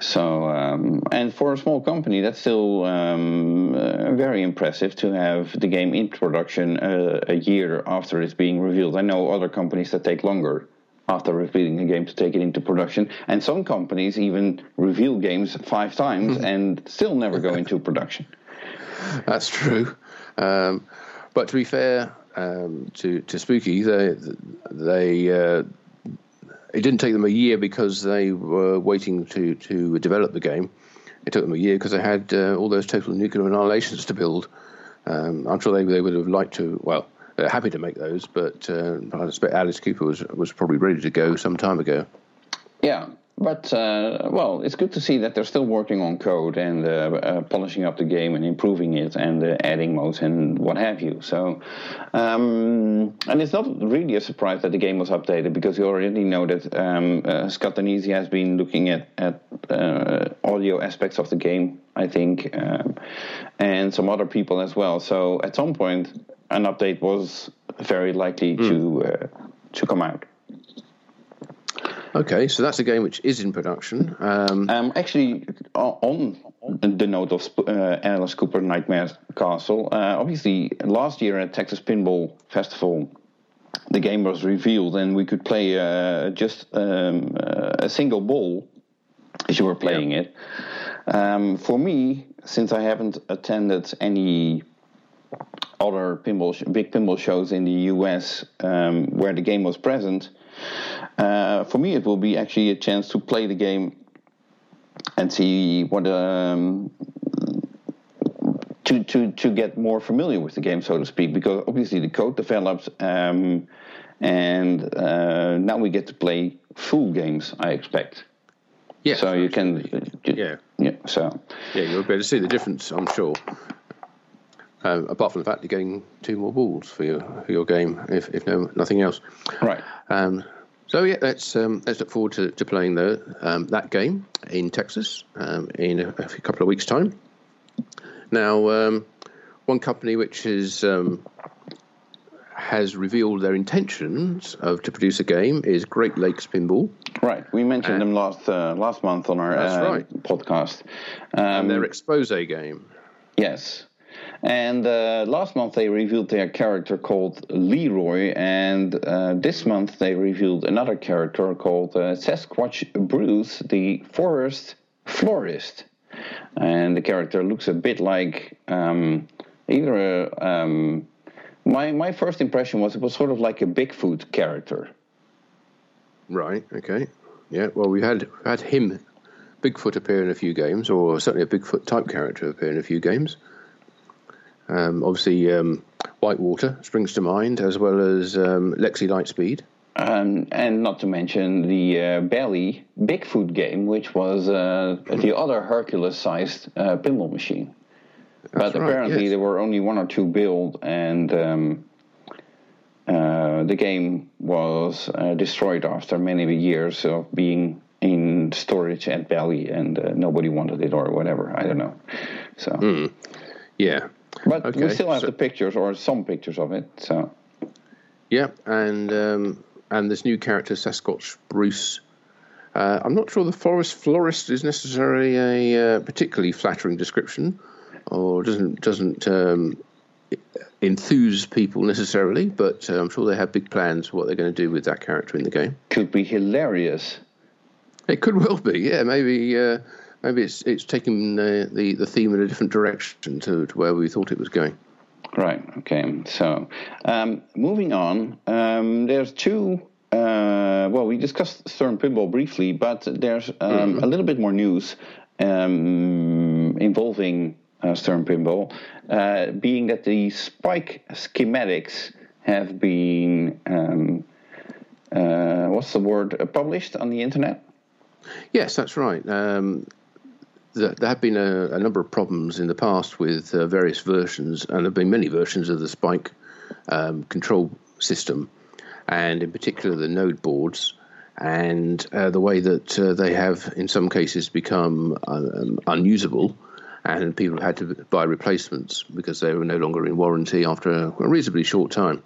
So, um, and for a small company, that's still um, uh, very impressive to have the game in production uh, a year after it's being revealed. I know other companies that take longer after revealing a game to take it into production, and some companies even reveal games five times and still never go into production. That's true. Um, but to be fair um, to to Spooky, they they uh, it didn't take them a year because they were waiting to to develop the game. It took them a year because they had uh, all those total nuclear annihilations to build. Um, I'm sure they they would have liked to. Well, they're happy to make those, but uh, I suspect Alice Cooper was was probably ready to go some time ago. Yeah, but uh, well, it's good to see that they're still working on code and uh, uh, polishing up the game and improving it and uh, adding modes and what have you. So, um, and it's not really a surprise that the game was updated because you already know that um, uh, Scott Danesi has been looking at at uh, audio aspects of the game, I think, um, and some other people as well. So, at some point, an update was very likely to uh, to come out. Okay, so that's a game which is in production. Um, Um, actually, on the note of uh, Alice Cooper Nightmare Castle, uh, obviously last year at Texas Pinball Festival, the game was revealed and we could play uh, just um, uh, a single ball as you were playing it. Um, for me, since I haven't attended any other pinball sh- big pinball shows in the US um, where the game was present, uh, for me it will be actually a chance to play the game and see what um, to, to, to get more familiar with the game, so to speak, because obviously the code develops, um, and uh, now we get to play full games. I expect. Yeah. So you can. yeah. Yeah. So. Yeah, you'll be able to see the difference, I'm sure. Uh, apart from the fact you're getting two more balls for your for your game, if if no nothing else. Right. Um, so yeah, let's um, let's look forward to, to playing the um, that game in Texas um, in a, a, couple of weeks' time. Now, um, one company which is um, has revealed their intentions of to produce a game is Great Lakes Pinball. Right, we mentioned uh, them last uh, last month on our uh, right. podcast. and their expose game. Yes. And uh, last month they revealed their character called Leroy, and uh, this month they revealed another character called uh, Sasquatch Bruce, the forest florist. And the character looks a bit like um, either a, um, my my first impression was it was sort of like a Bigfoot character. Right. Okay. Yeah. Well, we had had him, Bigfoot, appear in a few games, or certainly a Bigfoot type character appear in a few games. Um, obviously, um, Whitewater springs to mind, as well as um, Lexi Lightspeed. Um, and not to mention the uh, Bally Bigfoot game, which was uh, the other Hercules-sized uh, pinball machine. That's but right, apparently yes. there were only one or two built, and um, uh, the game was uh, destroyed after many years of being in storage at Bally, and uh, nobody wanted it or whatever. I don't know. So. Mm. Yeah, but okay. we still have so, the pictures or some pictures of it. So. Yeah, and um, and this new character Sasquatch Bruce. Uh, I'm not sure the forest florist is necessarily a uh, particularly flattering description, or doesn't doesn't um, enthuse people necessarily. But uh, I'm sure they have big plans for what they're going to do with that character in the game. Could be hilarious. It could well be, yeah. Maybe uh, maybe it's it's taking the, the, the theme in a different direction to, to where we thought it was going. Right. Okay. So, um, moving on, um, there's two. Uh, well, we discussed Stern Pinball briefly, but there's um, mm-hmm. a little bit more news um, involving uh, Stern Pinball, uh, being that the spike schematics have been um, uh, what's the word uh, published on the internet. Yes, that's right. Um, there have been a, a, number of problems in the past with uh, various versions, and there have been many versions of the Spike um, control system, and in particular the node boards, and uh, the way that uh, they have, in some cases, become um, unusable, and people had to buy replacements because they were no longer in warranty after a, reasonably short time,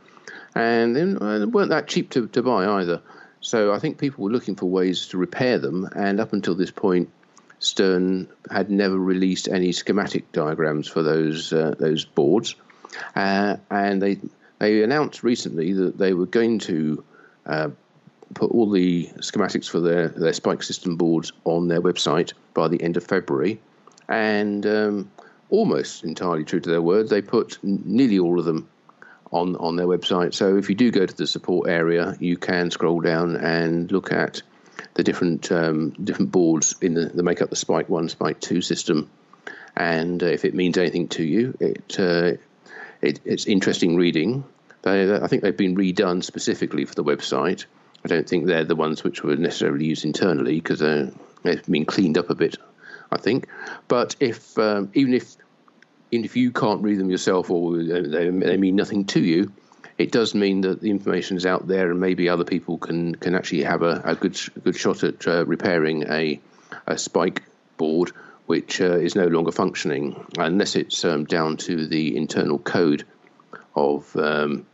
and uh, they weren't that cheap to, to buy either. So I think people were looking for ways to repair them, and up until this point, Stern had never released any schematic diagrams for those uh, those boards, uh, and they they announced recently that they were going to uh, put all the schematics for their their Spike system boards on their website by the end of February, and um, almost entirely true to their word, they put nearly all of them on on their website. So if you do go to the support area, you can scroll down and look at the different um, different boards in the make up the Spike One, Spike Two system, and uh, if it means anything to you, it, uh, it it's interesting reading. They, I think they've been redone specifically for the website. I don't think they're the ones which were necessarily used internally because they've been cleaned up a bit. I think, but if um, even if even if you can't read them yourself or they, they mean nothing to you, it does mean that the information is out there, and maybe other people can can actually have a, a good good shot at uh, repairing a a spike board which uh, is no longer functioning, unless it's um, down to the internal code of um,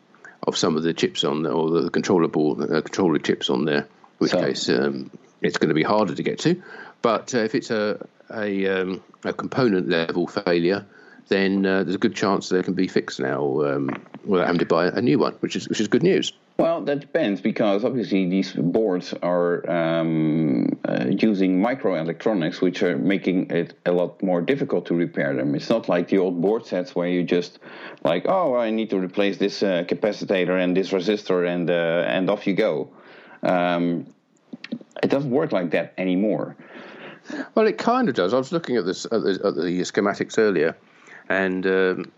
of some of the chips on there, or the controller board, uh, controller chips on there. In which so, case, um, it's going to be harder to get to. But uh, if it's a a, um, a component level failure, then uh, there's a good chance they can be fixed now um, without having to buy a new one, which is which is good news. Well, that depends because obviously these boards are um, uh, using microelectronics, which are making it a lot more difficult to repair them. It's not like the old board sets where you just like, oh, I need to replace this uh, capacitor and this resistor, and uh, and off you go. Um, it doesn't work like that anymore. Well, it kind of does. I was looking at this at the, at the schematics earlier, and um,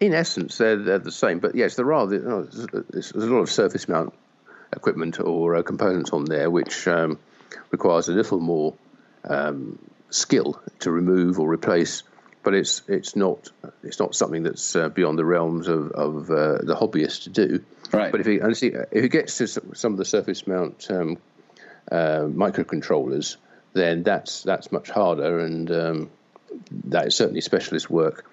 in essence, they're, they're the same. But yes, there are there's, there's a lot of surface mount equipment or uh, components on there which um, requires a little more um, skill to remove or replace. But it's it's not it's not something that's uh, beyond the realms of, of uh, the hobbyist to do. Right. But if it if it gets to some of the surface mount um, uh, microcontrollers, then that's that's much harder, and um, that is certainly specialist work.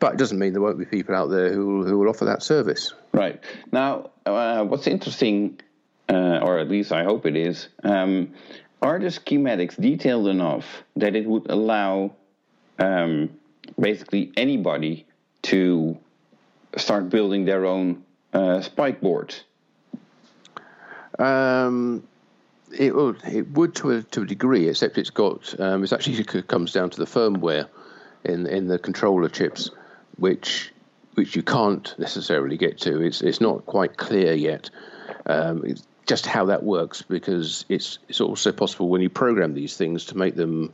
But it doesn't mean there won't be people out there who who will offer that service. Right now, uh, what's interesting, uh, or at least I hope it is, um, are the schematics detailed enough that it would allow um, basically anybody to start building their own uh, spike boards? Um, it would, it would to a, to a degree, except it's got um, it's actually it comes down to the firmware in in the controller chips, which which you can't necessarily get to. It's it's not quite clear yet. Um, just how that works because it's it's also possible when you program these things to make them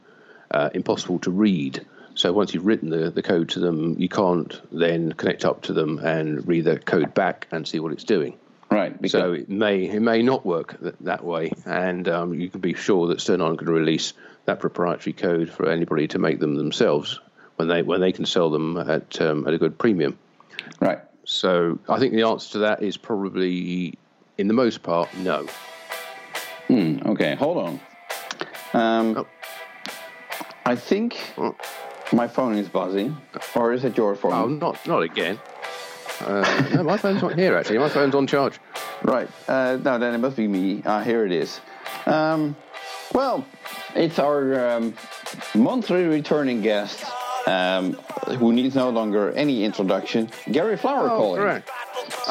uh, impossible to read. So once you've written the, the code to them, you can't then connect up to them and read the code back and see what it's doing. Right. So it may it may not work that, that way, and um, you can be sure that Stern aren't going to release that proprietary code for anybody to make them themselves when they when they can sell them at um, at a good premium. Right. So I think the answer to that is probably, in the most part, no. Hmm, okay, hold on. Um, Oh. I think Oh. my phone is buzzing, or is it your phone? Oh, not not again. Uh, no, my phone's not here actually. My phone's on charge. Right. Uh, no, then it must be me. Uh, here it is. Um, well, it's our um, monthly returning guest, um, who needs no longer any introduction, Gary Flower Oh, calling. correct.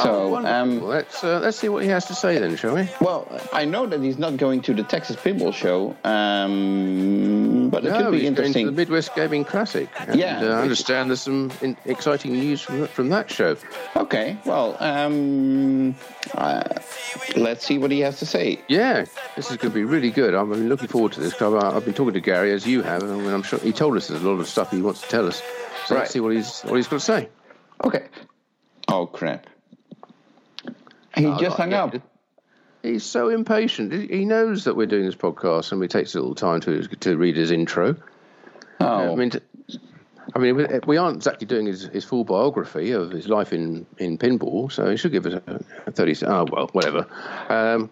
So, Well, um, let's uh, let's see what he has to say then, shall we? well, I know that he's not going to the Texas Pinball Show, um, but it No, could be he's going to interesting. the Midwest Gaming Classic. And, Yeah, uh, I understand there's some in- exciting news from from that show. Okay, well, um, uh, let's see what he has to say. Yeah, this is going to be really good. I'm looking forward to this. 'cause I've, I've been talking to Gary as you have, and I'm sure he told us there's a lot of stuff he wants to tell us. So Right. let's see what he's what he's got to say. Okay. Oh crap! He Oh, just hung up. He's so impatient. He he knows that we're doing this podcast, and it takes a little time to to read his intro. Oh, I mean, to, I mean, we- aren't exactly doing his, his full biography of his life in, in pinball, so he should give us a, 30. Oh, well, whatever. Um,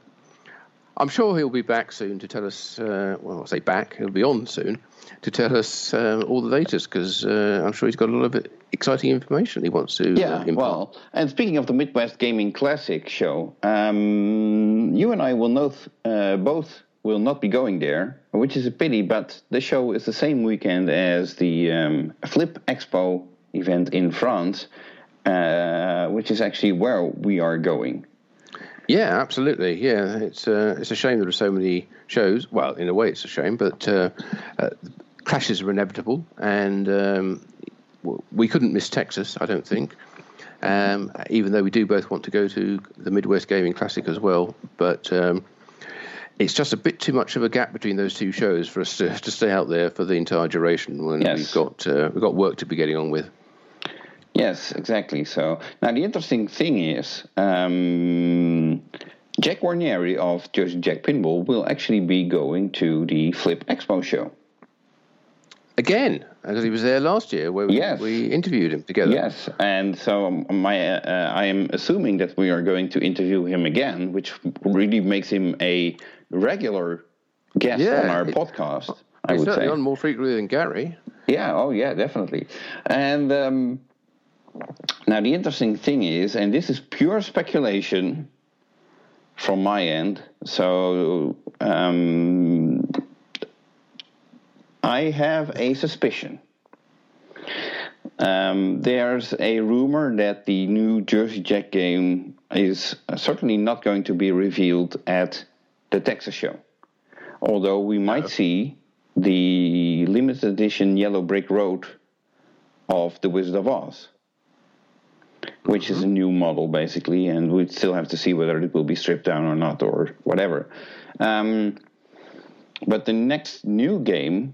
I'm sure he'll be back soon to tell us, uh, well, I'll say back, he'll be on soon to tell us uh, all the latest because uh, I'm sure he's got a lot of exciting information he wants to yeah. uh. Well, and speaking of the Midwest Gaming Classic show, um, you and I will not uh, both will not be going there, which is a pity. But the show is the same weekend as the um, Flip Expo event in France, uh, which is actually where we are going. Yeah, absolutely. Yeah, it's uh, it's a shame there are so many shows. Well, in a way, it's a shame, but uh, uh, clashes are inevitable, and um, we couldn't miss Texas. I don't think. Um, even though we do both want to go to the Midwest Gaming Classic as well, but um, it's just a bit too much of a gap between those two shows for us to, to stay out there for the entire duration when Yes. we've got uh, we've got work to be getting on with. Yes, exactly. So now the interesting thing is, um, Jack Guarnieri of Jersey Jack Pinball will actually be going to the Flip Expo show. Again, because he was there last year where we, Yes. we interviewed him together. Yes, and so my uh, I am assuming that we are going to interview him again, which really makes him a regular guest Yeah, on our it- podcast. I would certainly say. on more frequently than Gary. Yeah, oh yeah, definitely. And um, now the interesting thing is, and this is pure speculation from my end. So um, I have a suspicion. Um, there's a rumor that the new Jersey Jack game is certainly not going to be revealed at the Texas show. Although we might see the limited edition Yellow Brick Road of The Wizard of Oz, which is a new model basically, and we still have to see whether it will be stripped down or not or whatever. Um, but the next new game,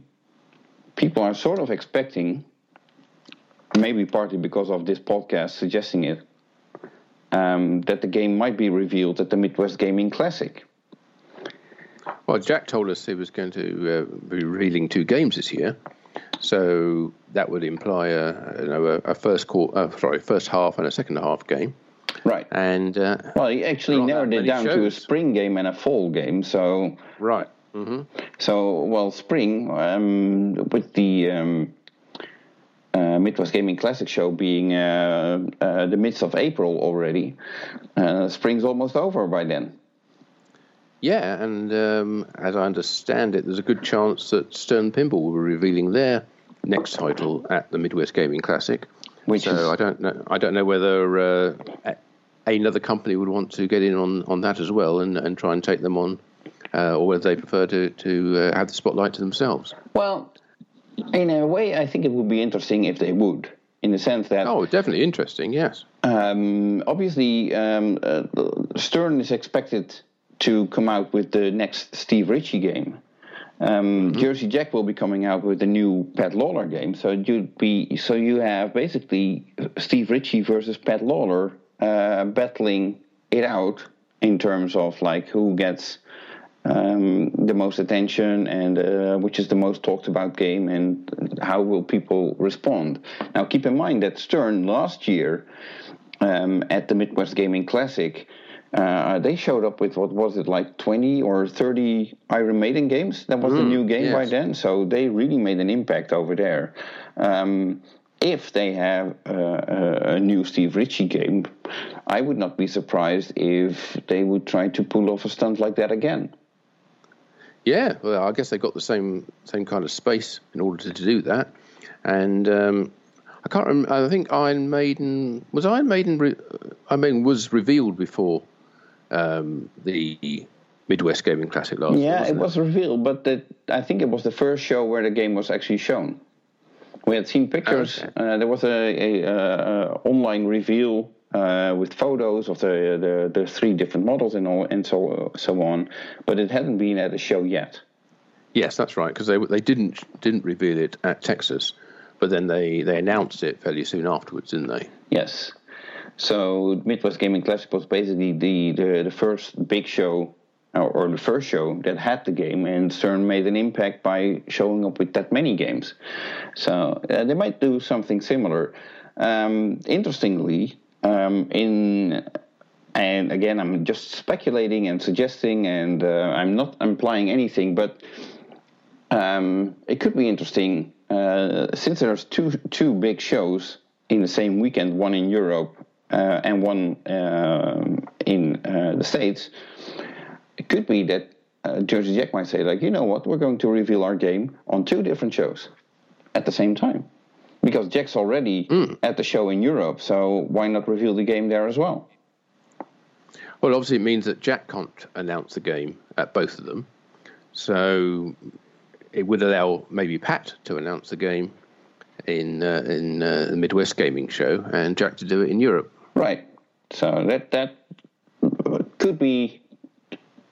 people are sort of expecting maybe partly because of this podcast suggesting it, um, that the game might be revealed at the Midwest Gaming Classic. Well, Jack told us he was going to uh, be revealing two games this year, so that would imply a you know a, a first quarter, uh, sorry, first half and a second half game. Right. And uh, well, he actually narrowed it down shows. to a spring game and a fall game. So right. Mm-hmm. So well, spring um, with the um, uh, Midwest Gaming Classic show being uh, uh, the midst of April already, uh, spring's almost over by then. Yeah, and um, as I understand it, there's a good chance that Stern Pinball will be revealing their next title at the Midwest Gaming Classic. Which so is... I don't know. I don't know whether uh, another company would want to get in on, on that as well and, and try and take them on, uh, or whether they prefer to to uh, have the spotlight to themselves. Well, in a way, I think it would be interesting if they would, in the sense that. Oh, definitely interesting. Yes. Um, obviously, um, uh, Stern is expected to come out with the next Steve Ritchie game. Um, mm-hmm. Jersey Jack will be coming out with a new Pat Lawlor game, so you'd be so you have basically Steve Ritchie versus Pat Lawlor uh, battling it out in terms of like who gets um, the most attention and uh, which is the most talked about game and how will people respond. Now, keep in mind that Stern last year um, at the Midwest Gaming Classic. Uh, they showed up with what was it like 20 or 30 Iron Maiden games? That was mm, the new game yes. by then, so they really made an impact over there. Um, if they have a, a, new Steve Ritchie game, I would not be surprised if they would try to pull off a stunt like that again. Yeah, well, I guess they got the same same kind of space in order to do that, and um, I can't remember. I think Iron Maiden was Iron Maiden. Re, Iron Maiden was revealed before um, the Midwest Gaming Classic last. Yeah, it, it was revealed, but the, I think it was the first show where the game was actually shown. We had seen pictures. Okay. Uh, there was a, a, a online reveal uh, with photos of the, the, the three different models and all and so so on, but it hadn't been at a show yet. Yes, that's right because they they didn't didn't reveal it at Texas, but then they they announced it fairly soon afterwards, didn't they? Yes. So Midwest Gaming Classic was basically the the, the first big show or, the first show that had the game, and Stern made an impact by showing up with that many games. So uh, they might do something similar. Um, interestingly, um, in and again, I'm just speculating and suggesting, and uh, I'm not implying anything, but um, it could be interesting uh, since there's two two big shows in the same weekend, one in Europe uh, and one um, in uh, the States. It could be that uh, Jersey Jack might say, like, you know what, we're going to reveal our game on two different shows at the same time because Jack's already mm. at the show in Europe, so why not reveal the game there as well? Well, obviously, it means that Jack can't announce the game at both of them, so it would allow maybe Pat to announce the game in uh, in uh, the Midwest Gaming Show and Jack to do it in Europe. Right. So that that could be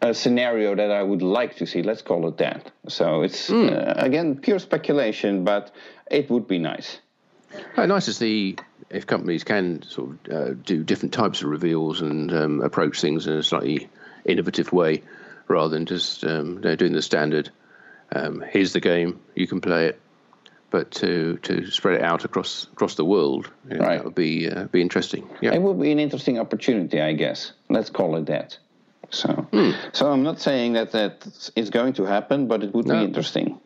a scenario that I would like to see. Let's call it that. So it's mm. uh, again pure speculation, but it would be nice. Nice to see if companies can sort of uh, do different types of reveals and um, approach things in a slightly innovative way, rather than just um, doing the standard. Um, here's the game, you can play it, but to to spread it out across across the world, you know, right. that would be uh, be interesting. Yeah, it would be an interesting opportunity, I guess. Let's call it that. So, hmm. so I'm not saying that that is going to happen, but it would no. be interesting.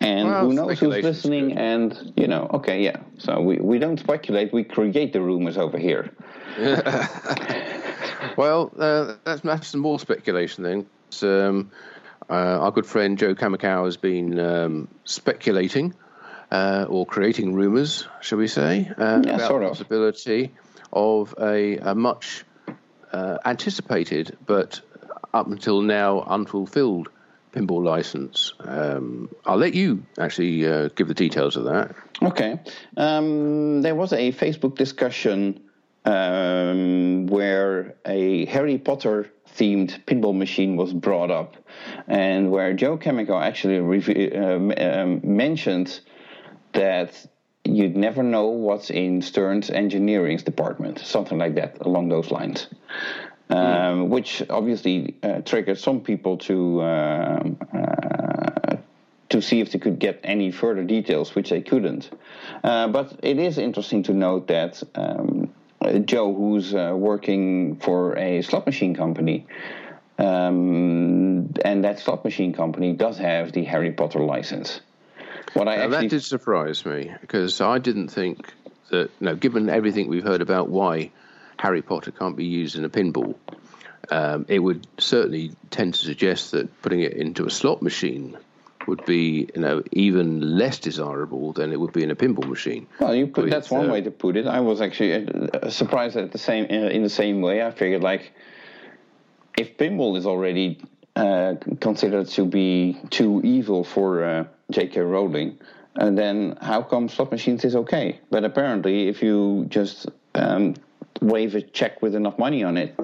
And well, who knows who's listening? And you know, okay, yeah. So we, we don't speculate; we create the rumors over here. well, uh, that's, that's some more speculation then. Um, uh, our good friend Joe Kaminkow has been um, speculating uh, or creating rumors, shall we say, uh, yeah, about the possibility of a, a much uh, anticipated but up until now unfulfilled pinball license. Um, I'll let you actually uh, give the details of that. Okay. Um, there was a Facebook discussion um, where a Harry Potter themed pinball machine was brought up, and where Joe Kaminkow actually uh, um, mentioned that you'd never know what's in Stern's engineering's department, something like that, along those lines. Um, mm. Which obviously uh, triggered some people to um, uh, to see if they could get any further details, which they couldn't. Uh, but it is interesting to note that um, Joe, who's uh, working for a slot machine company, um, and that slot machine company does have the Harry Potter license. What I now, actually... that did surprise me because I didn't think that. No, given everything we've heard about why Harry Potter can't be used in a pinball, um, it would certainly tend to suggest that putting it into a slot machine would be, you know, even less desirable than it would be in a pinball machine. Well, you put, that's one uh, way to put it. I was actually uh, surprised at the same in the same way. I figured like if pinball is already uh, considered to be too evil for uh, J.K. Rowling, and then how come slot machines is okay? But apparently, if you just um, wave a check with enough money on it,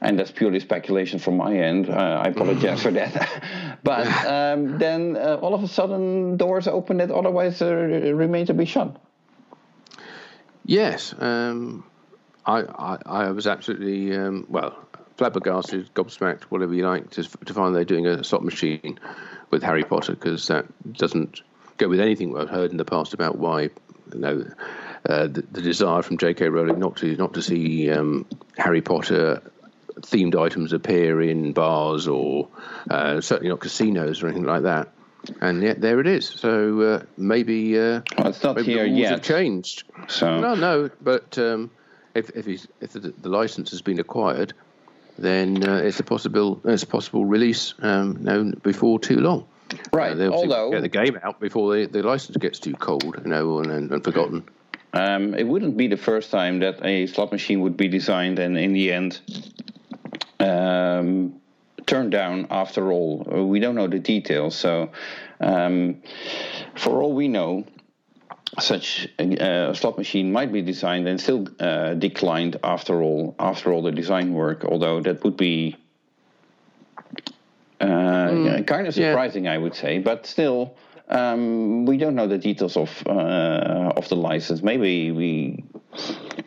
and that's purely speculation from my end. Uh, I apologize for that. but um, then uh, all of a sudden, doors open that otherwise uh, remain to be shut. Yes, um, I, I, I was absolutely um, well flabbergasted, gobsmacked, whatever you like, to, to find they're doing a slot machine with Harry Potter because that doesn't go with anything I've heard in the past about why you know uh, the, the, desire from J.K. Rowling not to not to see um, Harry Potter themed items appear in bars or uh, certainly not casinos or anything like that. And yet there it is. So uh, maybe, uh, well, it's not maybe here the rules yet. have changed. So no, no. But um, if if, if the, the, license has been acquired, then uh, it's a possible it's a possible release um, no, before too long. Right. Uh, Although get the game out before the, the license gets too cold, you know, and, and, and forgotten. Um, it wouldn't be the first time that a slot machine would be designed and in the end um, turned down after all. Uh, we don't know the details. So, um, for all we know, such a, slot machine might be designed and still uh, declined after all after all the design work although that would be uh, mm, yeah, kind of surprising yeah. i would say but still um, we don't know the details of uh, of the license. Maybe we,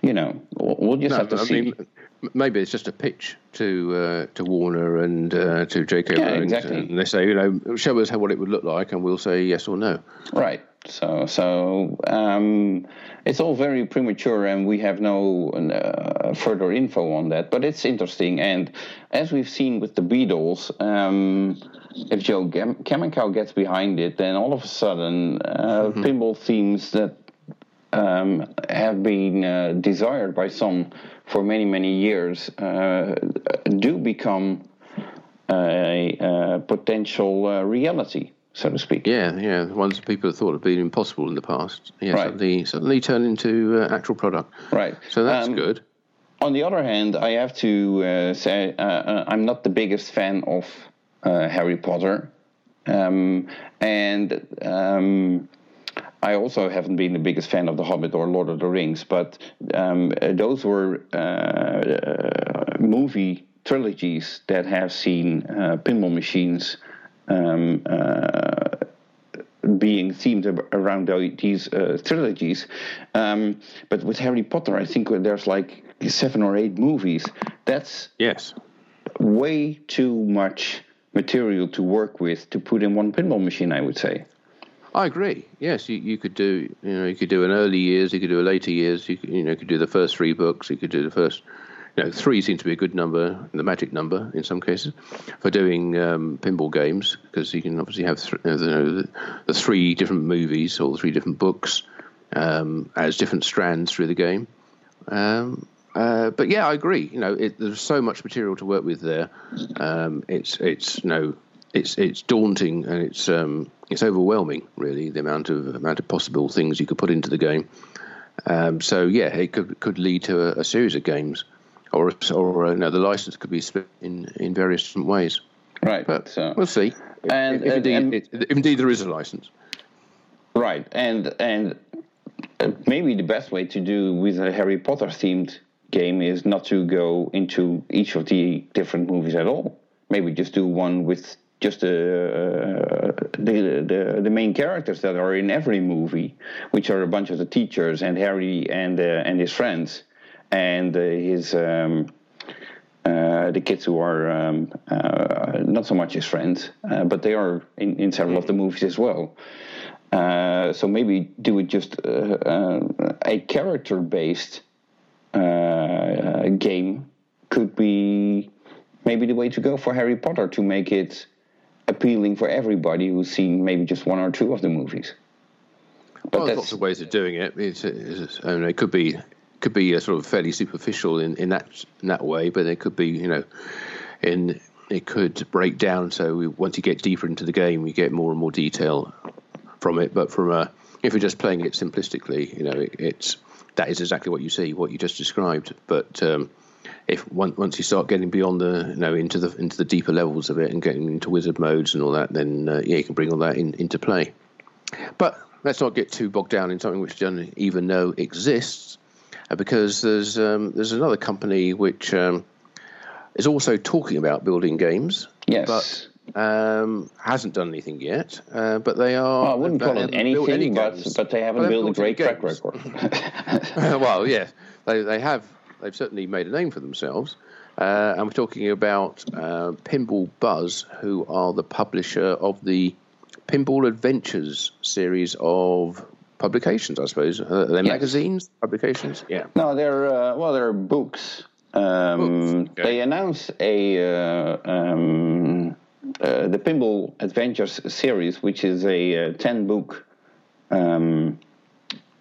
you know, we'll just no, have to I see. Mean, maybe it's just a pitch to uh, to Warner and uh, to J.K. Yeah, Rowling, exactly. and they say, you know, show us how what it would look like, and we'll say yes or no. Right. So so um, it's all very premature, and we have no uh, further info on that. But it's interesting, and as we've seen with the Beatles. Um, if Joe Kaminkow gets behind it, then all of a sudden, uh, mm-hmm. pinball themes that um, have been uh, desired by some for many, many years uh, do become a, a potential uh, reality, so to speak. Yeah, yeah. The ones people thought have been impossible in the past, yeah, right. suddenly, suddenly turn into uh, actual product. Right. So that's um, good. On the other hand, I have to uh, say I'm not the biggest fan of uh, Harry Potter. Um, and um, I also haven't been the biggest fan of The Hobbit or Lord of the Rings, but um, those were uh, uh, movie trilogies that have seen uh, pinball machines um, uh, being themed around these uh, trilogies. Um, but with Harry Potter, I think there's like seven or eight movies. That's yes, way too much material to work with to put in one pinball machine. I would say. I agree. Yes, you, you could do you know you could do an early years, you could do a later years, you could, you know you could do the first three books, you could do the first. You know, three seems to be a good number, the magic number in some cases, for doing um, pinball games because you can obviously have th- you know, the, the, three different movies or the three different books um, as different strands through the game. Um, uh, but yeah, I agree. You know, it, there's so much material to work with there. Um, it's it's you know, it's it's daunting and it's um, it's overwhelming, really, the amount of amount of possible things you could put into the game. Um, so yeah, it could could lead to a, a series of games, or or uh, you know, the license could be split in in various different ways. Right, but so, we'll see. And, if, if, indeed, and, it, if indeed there is a license. Right, and and uh, maybe the best way to do with a Harry Potter themed game is not to go into each of the different movies at all. Maybe just do one with just uh, the, the the main characters that are in every movie, which are a bunch of the teachers and Harry and uh, and his friends and uh, his. Um, uh, the kids who are um, uh, not so much his friends, uh, but they are in, in several of the movies as well. so maybe do it just a character based game could be maybe the way to go for Harry Potter to make it appealing for everybody who's seen maybe just one or two of the movies. But well, there's lots of ways of doing it. It's, it's, I mean, it could be could be a sort of fairly superficial in, in that in that way, but it could be you know in it could break down. So we, once you get deeper into the game, we get more and more detail from it. But from a if you're just playing it simplistically, you know, it, it's that is exactly what you see, what you just described. But um, if once you start getting beyond the you know into the into the deeper levels of it and getting into wizard modes and all that, then uh, yeah, you can bring all that in, into play. But let's not get too bogged down in something which you don't even know exists, uh, because there's um, there's another company which um, is also talking about building games. Yes. But um, hasn't done anything yet, uh, but they are. Well, I wouldn't call it anything, any but, but they haven't built a great track record. well, yes, they, they have they've certainly made a name for themselves. Uh, and we're talking about uh, Pinball Buzz, who are the publisher of the Pinball Adventures series of publications, I suppose. Uh, they're yes. magazines, publications? Yeah. No, they're, uh, well, they're books. Um, books. Okay. They announce a. Uh, um, uh, the Pinball Adventures series, which is a 10 book um,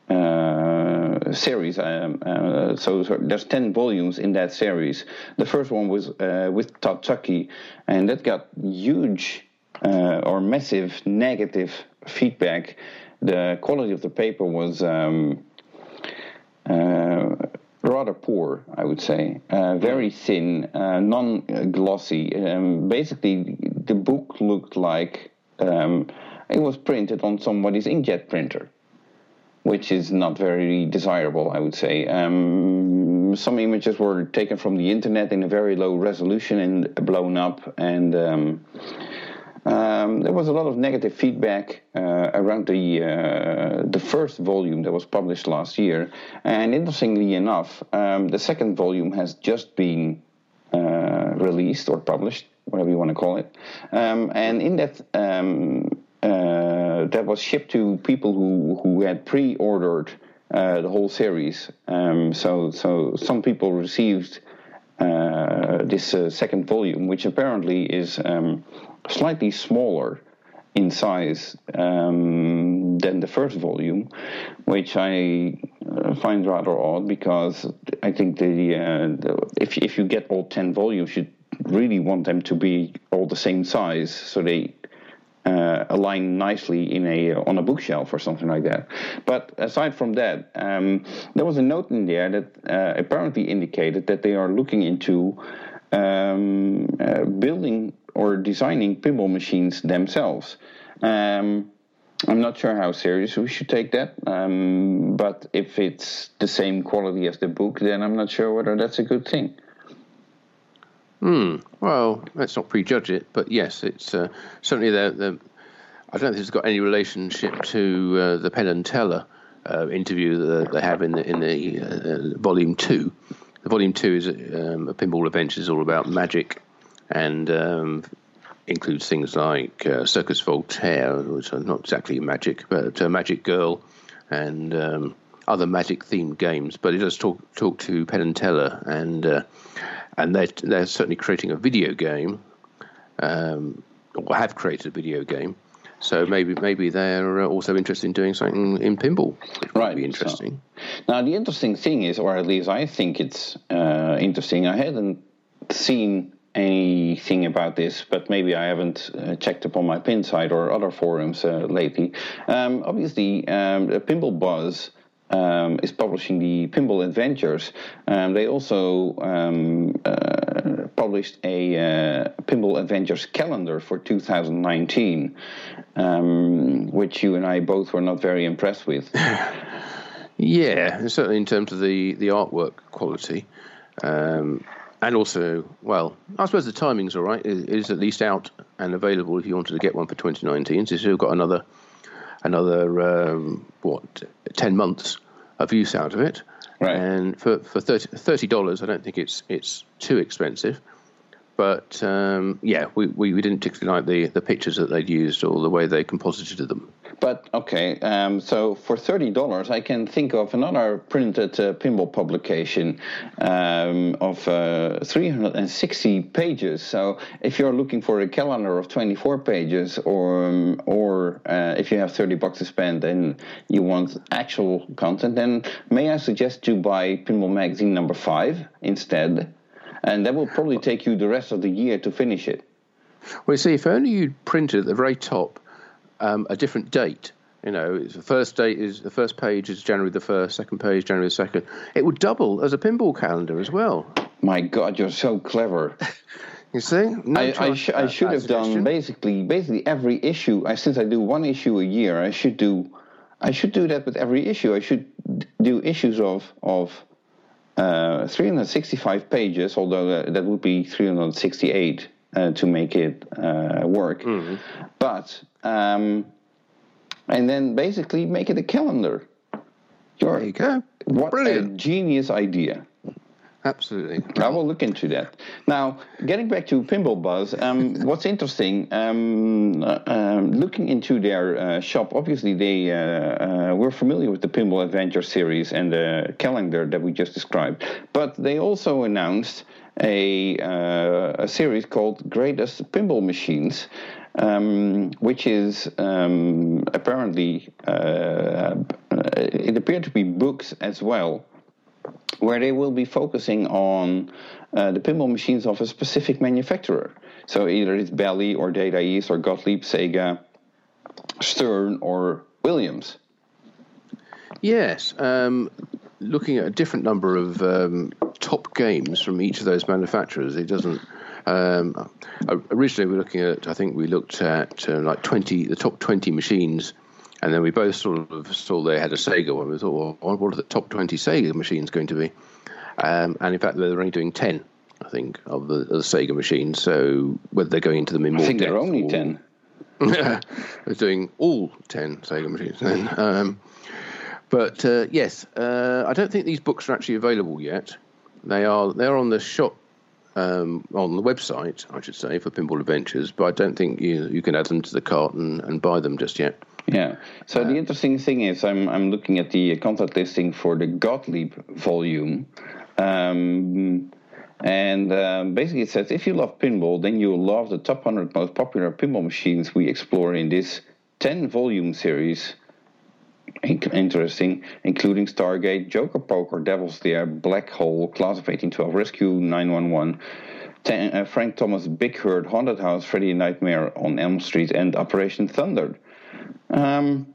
uh, series. Um, uh, so, so, there's ten volumes in that series. The first one was uh, with Todd Tuckey, and that got huge uh, or massive negative feedback. The quality of the paper was. Um, uh, rather poor, I would say. Uh, very thin, non-glossy. Um, basically, the book looked like um, it was printed on somebody's inkjet printer which is not very desirable, I would say. Um, some images were taken from the internet in a very low resolution and blown up, and um, there was a lot of negative feedback uh, around the uh, the first volume that was published last year. And interestingly enough, um, the second volume has just been uh, released or published, whatever you want to call it. Um, and in that um, uh, that was shipped to people who who had pre-ordered uh, the whole series. Um, so so some people received this uh, second volume, which apparently is um, slightly smaller in size um, than the first volume, which I uh, find rather odd because I think the, uh, the, if if you get all ten volumes, you really want them to be all the same size, so they uh, align nicely in a on a bookshelf or something like that. But aside from that, um, there was a note in there that uh, apparently indicated that they are looking into um, uh, building or designing pinball machines themselves. Um, I'm not sure how serious we should take that, um, but if it's the same quality as the book, then I'm not sure whether that's a good thing. Hmm. Well, let's not prejudge it, but yes, it's uh, certainly the, the. I don't think it's got any relationship to uh, the Penn and Teller uh, interview that they have in the in the uh, volume two. The volume two is um, a pinball adventures all about magic, and um, includes things like uh, Circus Voltaire, which are not exactly magic, but uh, Magic Girl, and um, other magic themed games. But it does talk talk to Penn and Teller and and they're, they're certainly creating a video game, um, or have created a video game. So maybe maybe they're uh, also interested in doing something in pinball, which right. be interesting. So, now the interesting thing is, or at least I think it's uh, interesting. I hadn't seen anything about this, but maybe I haven't uh, checked upon my Pinside or other forums uh, lately. Um, obviously, um, Pinball Buzz um, is publishing the Pinball Adventures. Um, they also um, uh, published a uh, Pinball Adventures calendar for 2019, um, which you and I both were not very impressed with. yeah, certainly in terms of the, the artwork quality. Um, and also, well, I suppose the timing's all right. It is at least out and available if you wanted to get one for 2019. So you've got another another um, what ten months of use out of it. Right. And for for thirty dollars, I don't think it's it's too expensive. But um, yeah, we, we, we, didn't particularly like the, the pictures that they'd used or the way they composited them. But okay, um, so for thirty dollars, I can think of another printed uh, pinball publication um, of uh, three hundred and sixty pages. So if you're looking for a calendar of twenty four pages, or um, or uh, if you have thirty bucks to spend and you want actual content, then may I suggest you buy Pinball Magazine number five instead and that will probably take you the rest of the year to finish it. Well, see, if only you printed at the very top um, a different date. You know, the first date is the first page is January the first, second page January the second. It would double as a pinball calendar as well. My God, you're so clever. you see, no I, I, sh- I, should have suggestion. done basically basically every issue. I, since I do one issue a year, I should do I should do that with every issue. I should do issues of of uh, 365 pages, although that would be 368 uh, to make it uh, work. Mm-hmm. But um, and then basically make it a calendar. You're, there you go. What Brilliant. a genius idea! Absolutely. I will look into that. Now, getting back to Pinball Buzz, um, what's interesting, um, uh, um, looking into their uh, shop, obviously they uh, uh, were familiar with the Pinball Adventure series and the calendar that we just described, but they also announced a, uh, a series called Greatest Pinball Machines. Um, which is um, apparently uh, it appeared to be books as well where they will be focusing on uh, the pinball machines of a specific manufacturer. So either it's Bally or Data East or Gottlieb, Sega, Stern, or Williams. Yes, um, looking at a different number of um, top games from each of those manufacturers, it doesn't. Um, originally, we are looking at. I think we looked at uh, like twenty, the top twenty machines and then we both sort of saw they had a Sega one. We thought, well, what are the top 20 Sega machines going to be? Um, and in fact, they're only doing 10, I think, of the, of the Sega machines. So whether they're going into them in more I think they're only 10. they're doing all 10 Sega machines then. Um, but uh, yes, uh, I don't think these books are actually available yet. They are they're on the shop um, on the website, I should say, for Pinball Adventures, but I don't think you you can add them to the cart and, and buy them just yet. Yeah. So uh, the interesting thing is, I'm I'm looking at the content listing for the Gottlieb volume, um, and um, basically it says if you love pinball, then you'll love the top hundred most popular pinball machines we explore in this ten volume series. Interesting, including Stargate, Joker Poker, Devil's Dare, Black Hole, Class of 1812, Rescue 911. Ten, uh, Frank Thomas Big Hurt, Haunted House, Freddy Nightmare on Elm Street, and Operation Thunder. Um,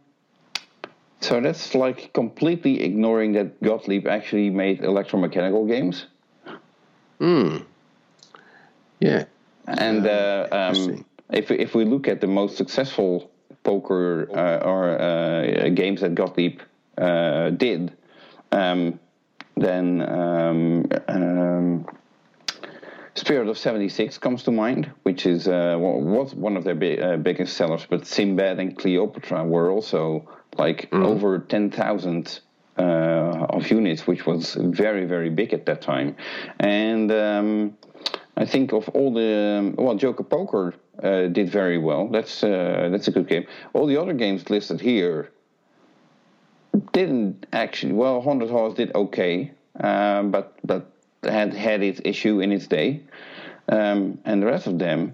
so that's like completely ignoring that Gottlieb actually made electromechanical games. Hmm. Yeah. And uh, um, if if we look at the most successful poker uh, or uh, games that Gottlieb uh, did, um, then um, um Spirit of 76 comes to mind, which is uh, was one of their big, uh, biggest sellers. But Sinbad and Cleopatra were also like mm. over 10,000 uh, of units, which was very, very big at that time. And um, I think of all the well, Joker Poker uh, did very well. That's uh, that's a good game. All the other games listed here didn't actually. Well, Haunted House did okay, um, but but had had its issue in its day, um, and the rest of them.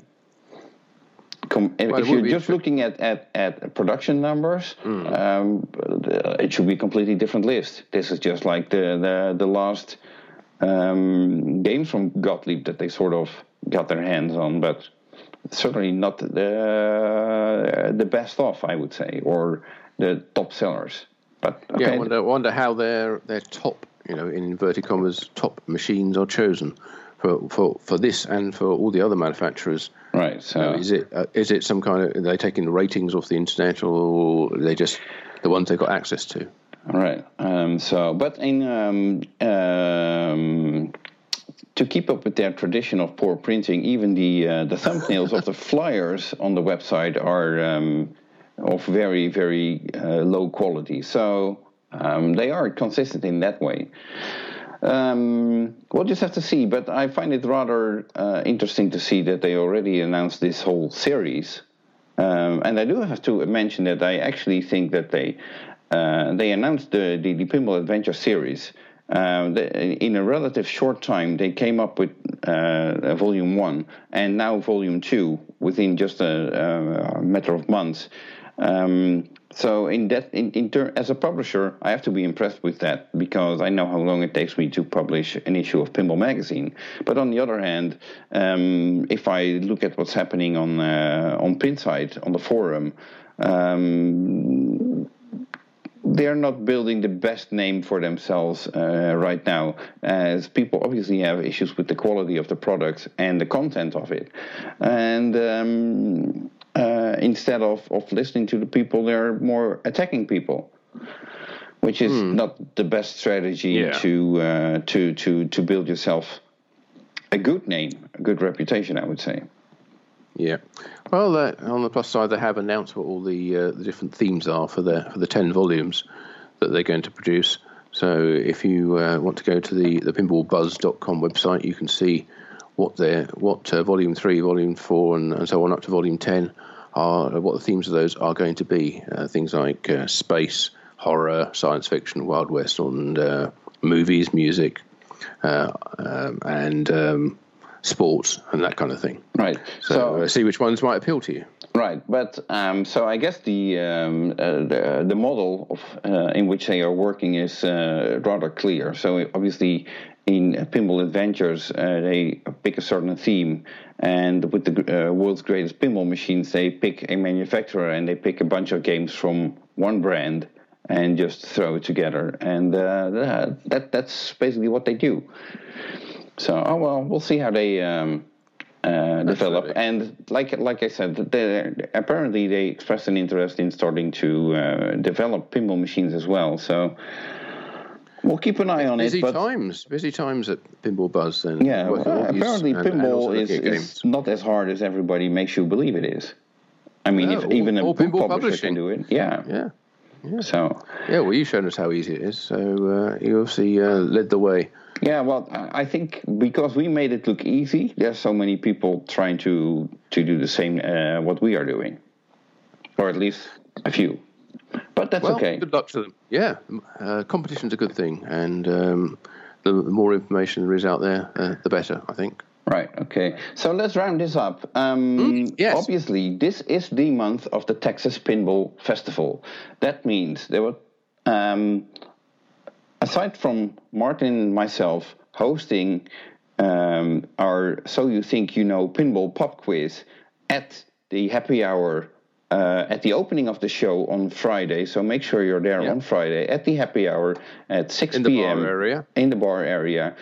Com- well, if you're just looking at, at, at production numbers, mm. um, it should be a completely different list. This is just like the the, the last um, games from Gottlieb that they sort of got their hands on, but certainly not the the best off, I would say, or the top sellers. But okay. yeah, I wonder, wonder how their their top you know, in inverted commas, top machines are chosen for, for, for this and for all the other manufacturers. Right. So is it uh, is it some kind of are they taking the ratings off the internet or are they just the ones they've got access to? Right. Um, so, but in um, um, to keep up with their tradition of poor printing, even the uh, the thumbnails of the flyers on the website are um, of very very uh, low quality. So um, they are consistent in that way. Um, we'll just have to see, but I find it rather uh, interesting to see that they already announced this whole series. Um, and I do have to mention that I actually think that they uh, they announced the, the, the Pinball Adventure series. Uh, in a relative short time, they came up with uh, volume one and now volume two within just a, a matter of months. Um, so in that, in, in ter- as a publisher, I have to be impressed with that because I know how long it takes me to publish an issue of Pinball magazine. But on the other hand, um, if I look at what's happening on uh, on Pinside on the forum. Um, they're not building the best name for themselves uh, right now, as people obviously have issues with the quality of the product and the content of it. And um, uh, instead of, of listening to the people, they're more attacking people, which is hmm. not the best strategy yeah. to uh, to to to build yourself a good name, a good reputation. I would say. Yeah. Well, uh, on the plus side, they have announced what all the uh, the different themes are for the for the ten volumes that they're going to produce. So if you uh, want to go to the the pinballbuzz.com website, you can see what their what uh, volume three, volume four, and, and so on up to volume ten are what the themes of those are going to be. Uh, things like uh, space, horror, science fiction, Wild West, and movies, music, um, and um, sports and that kind of thing. Right. So, so uh, see which ones might appeal to you. Right, but um, so I guess the um, uh, the, the, model of uh, in which they are working is uh, rather clear. So obviously, in Pinball Adventures, uh, they pick a certain theme, and with the uh, world's greatest pinball machines, they pick a manufacturer and they pick a bunch of games from one brand and just throw it together, and that that's basically what they do. So, oh well, we'll see how they um, uh, develop. And like like I said, apparently they expressed an interest in starting to uh, develop pinball machines as well. So. We'll keep an eye on busy it. Busy times, busy times at Pinball Buzz. Then yeah, well, apparently pinball is, is not as hard as everybody makes you believe it is. I mean, if all, even a book publisher publishing. can do it, yeah, yeah, yeah. So yeah, well, you've shown us how easy it is. So uh, you obviously uh, led the way. Yeah, well, I think because we made it look easy, there's so many people trying to to do the same uh, what we are doing, or at least a few. But that's well, okay. Good luck to them. Yeah, uh, competition's a good thing, and um, the, the, more information there is out there, uh, the better. I think. Right. Okay. So let's round this up. Um, mm, yes. Obviously, this is the month of the Texas Pinball Festival. That means there were um, aside from Martin and myself hosting um, our So You Think You Know Pinball Pop Quiz at the happy hour uh, at the opening of the show on Friday. So make sure you're there on Friday at the happy hour at 6 in p.m. In the bar area. In the bar area.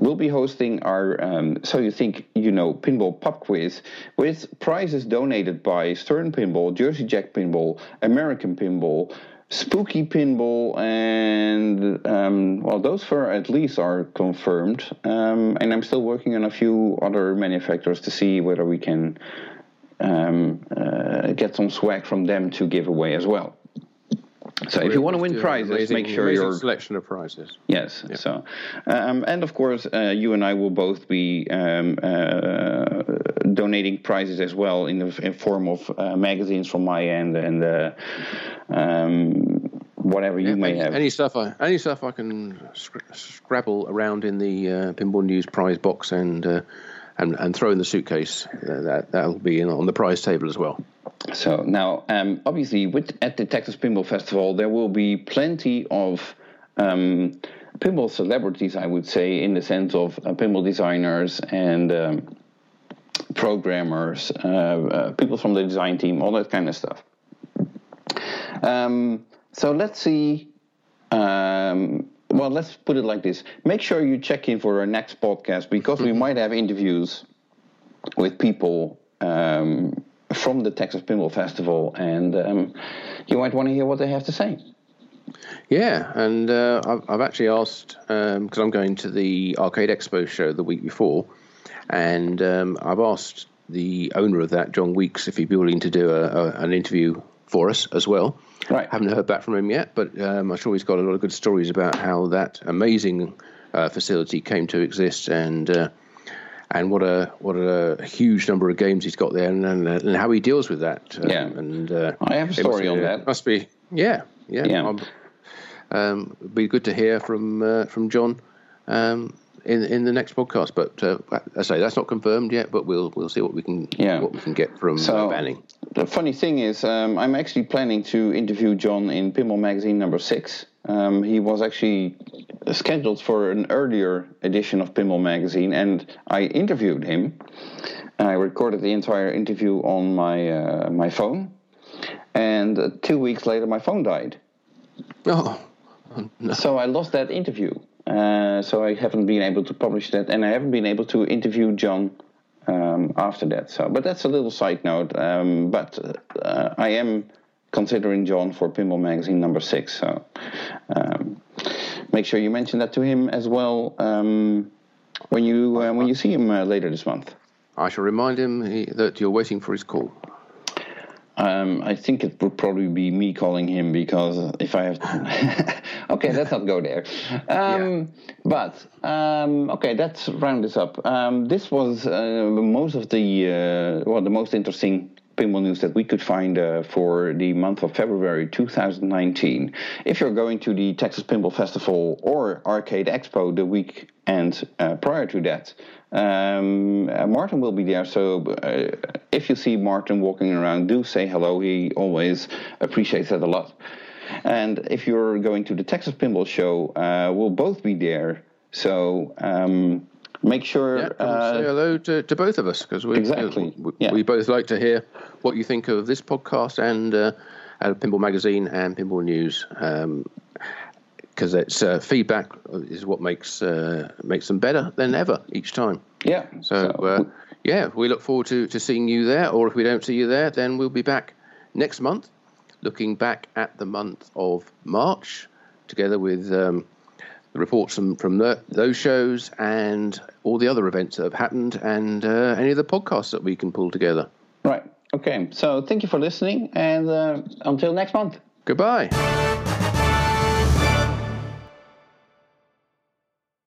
We'll be hosting our um, So You Think You Know Pinball Pop Quiz with prizes donated by Stern Pinball, Jersey Jack Pinball, American Pinball, Spooky Pinball, and um, well, those four at least are confirmed. Um, and I'm still working on a few other manufacturers to see whether we can um, uh, get some swag from them to give away as well. So if you want to win prizes, amazing, make sure your selection of prizes. Yes. Yep. So, um, and of course, uh, you and I will both be um, uh, donating prizes as well in the in form of uh, magazines from my end and uh, um, whatever you yeah, may any, have. Any stuff, I, any stuff I can scrabble around in the uh, Pinball News prize box and uh, and and throw in the suitcase. that that'll be on the prize table as well. So now, um, obviously, with at the Texas Pinball Festival, there will be plenty of um, pinball celebrities, I would say, in the sense of uh, pinball designers and um, programmers, uh, uh, people from the design team, all that kind of stuff. Um, so let's see. Um, well, let's put it like this: make sure you check in for our next podcast because we might have interviews with people um, from the Texas Pinball Festival, and um, you might want to hear what they have to say. Yeah, and uh, I've, I've, actually asked because um, I'm going to the Arcade Expo show the week before, and um, I've asked the owner of that, John Weeks, if he'd be willing to do a, a, an interview for us as well. Right. Haven't heard back from him yet, but um, I'm sure he's got a lot of good stories about how that amazing uh, facility came to exist and uh, and what a what a huge number of games he's got there and, and, and how he deals with that. Um, yeah. And uh, I have a story must, on that. Must be yeah yeah. yeah. Um, it'd be good to hear from uh, from John um, in in the next podcast. But uh, I say that's not confirmed yet, but we'll we'll see what we can yeah. what we can get from so, uh, Banning. The funny thing is, um, I'm actually planning to interview John in Pinball Magazine number six. Um, he was actually scheduled for an earlier edition of Pinball Magazine, and I interviewed him. I recorded the entire interview on my uh, my phone, and uh, two weeks later, my phone died. Oh, no. So I lost that interview. Uh, so I haven't been able to publish that, and I haven't been able to interview John um, after that. So, but that's a little side note. Um, but uh, I am considering John for Pinball Magazine number six. So um, make sure you mention that to him as well um, when you uh, when you see him uh, later this month. I shall remind him he, that you're waiting for his call. Um, I think it would probably be me calling him because if I have, to okay, let's not go there. Um, yeah. But um, okay, let's round this up. Um, this was uh, most of the uh, well, the most interesting pinball news that we could find uh, for the month of February 2019. If you're going to the Texas Pinball Festival or Arcade Expo the weekend uh, prior to that, um, uh, Martin will be there. So uh, if you see Martin walking around, do say hello. He always appreciates that a lot. And if you're going to the Texas Pinball Show, uh, we'll both be there. So um, make sure yeah, uh, say hello to, to both of us because we exactly we, yeah. we, both like to hear what you think of this podcast and uh, Pinball Magazine and Pinball News. because um, it's uh, feedback is what makes uh, makes them better than ever each time. Yeah. So, so uh, yeah, we look forward to, to seeing you there. Or if we don't see you there, then we'll be back next month, looking back at the month of March, together with um, the reports from, from the, those shows and all the other events that have happened and uh, any of the podcasts that we can pull together. Right. Okay. So thank you for listening and uh, until next month. Goodbye.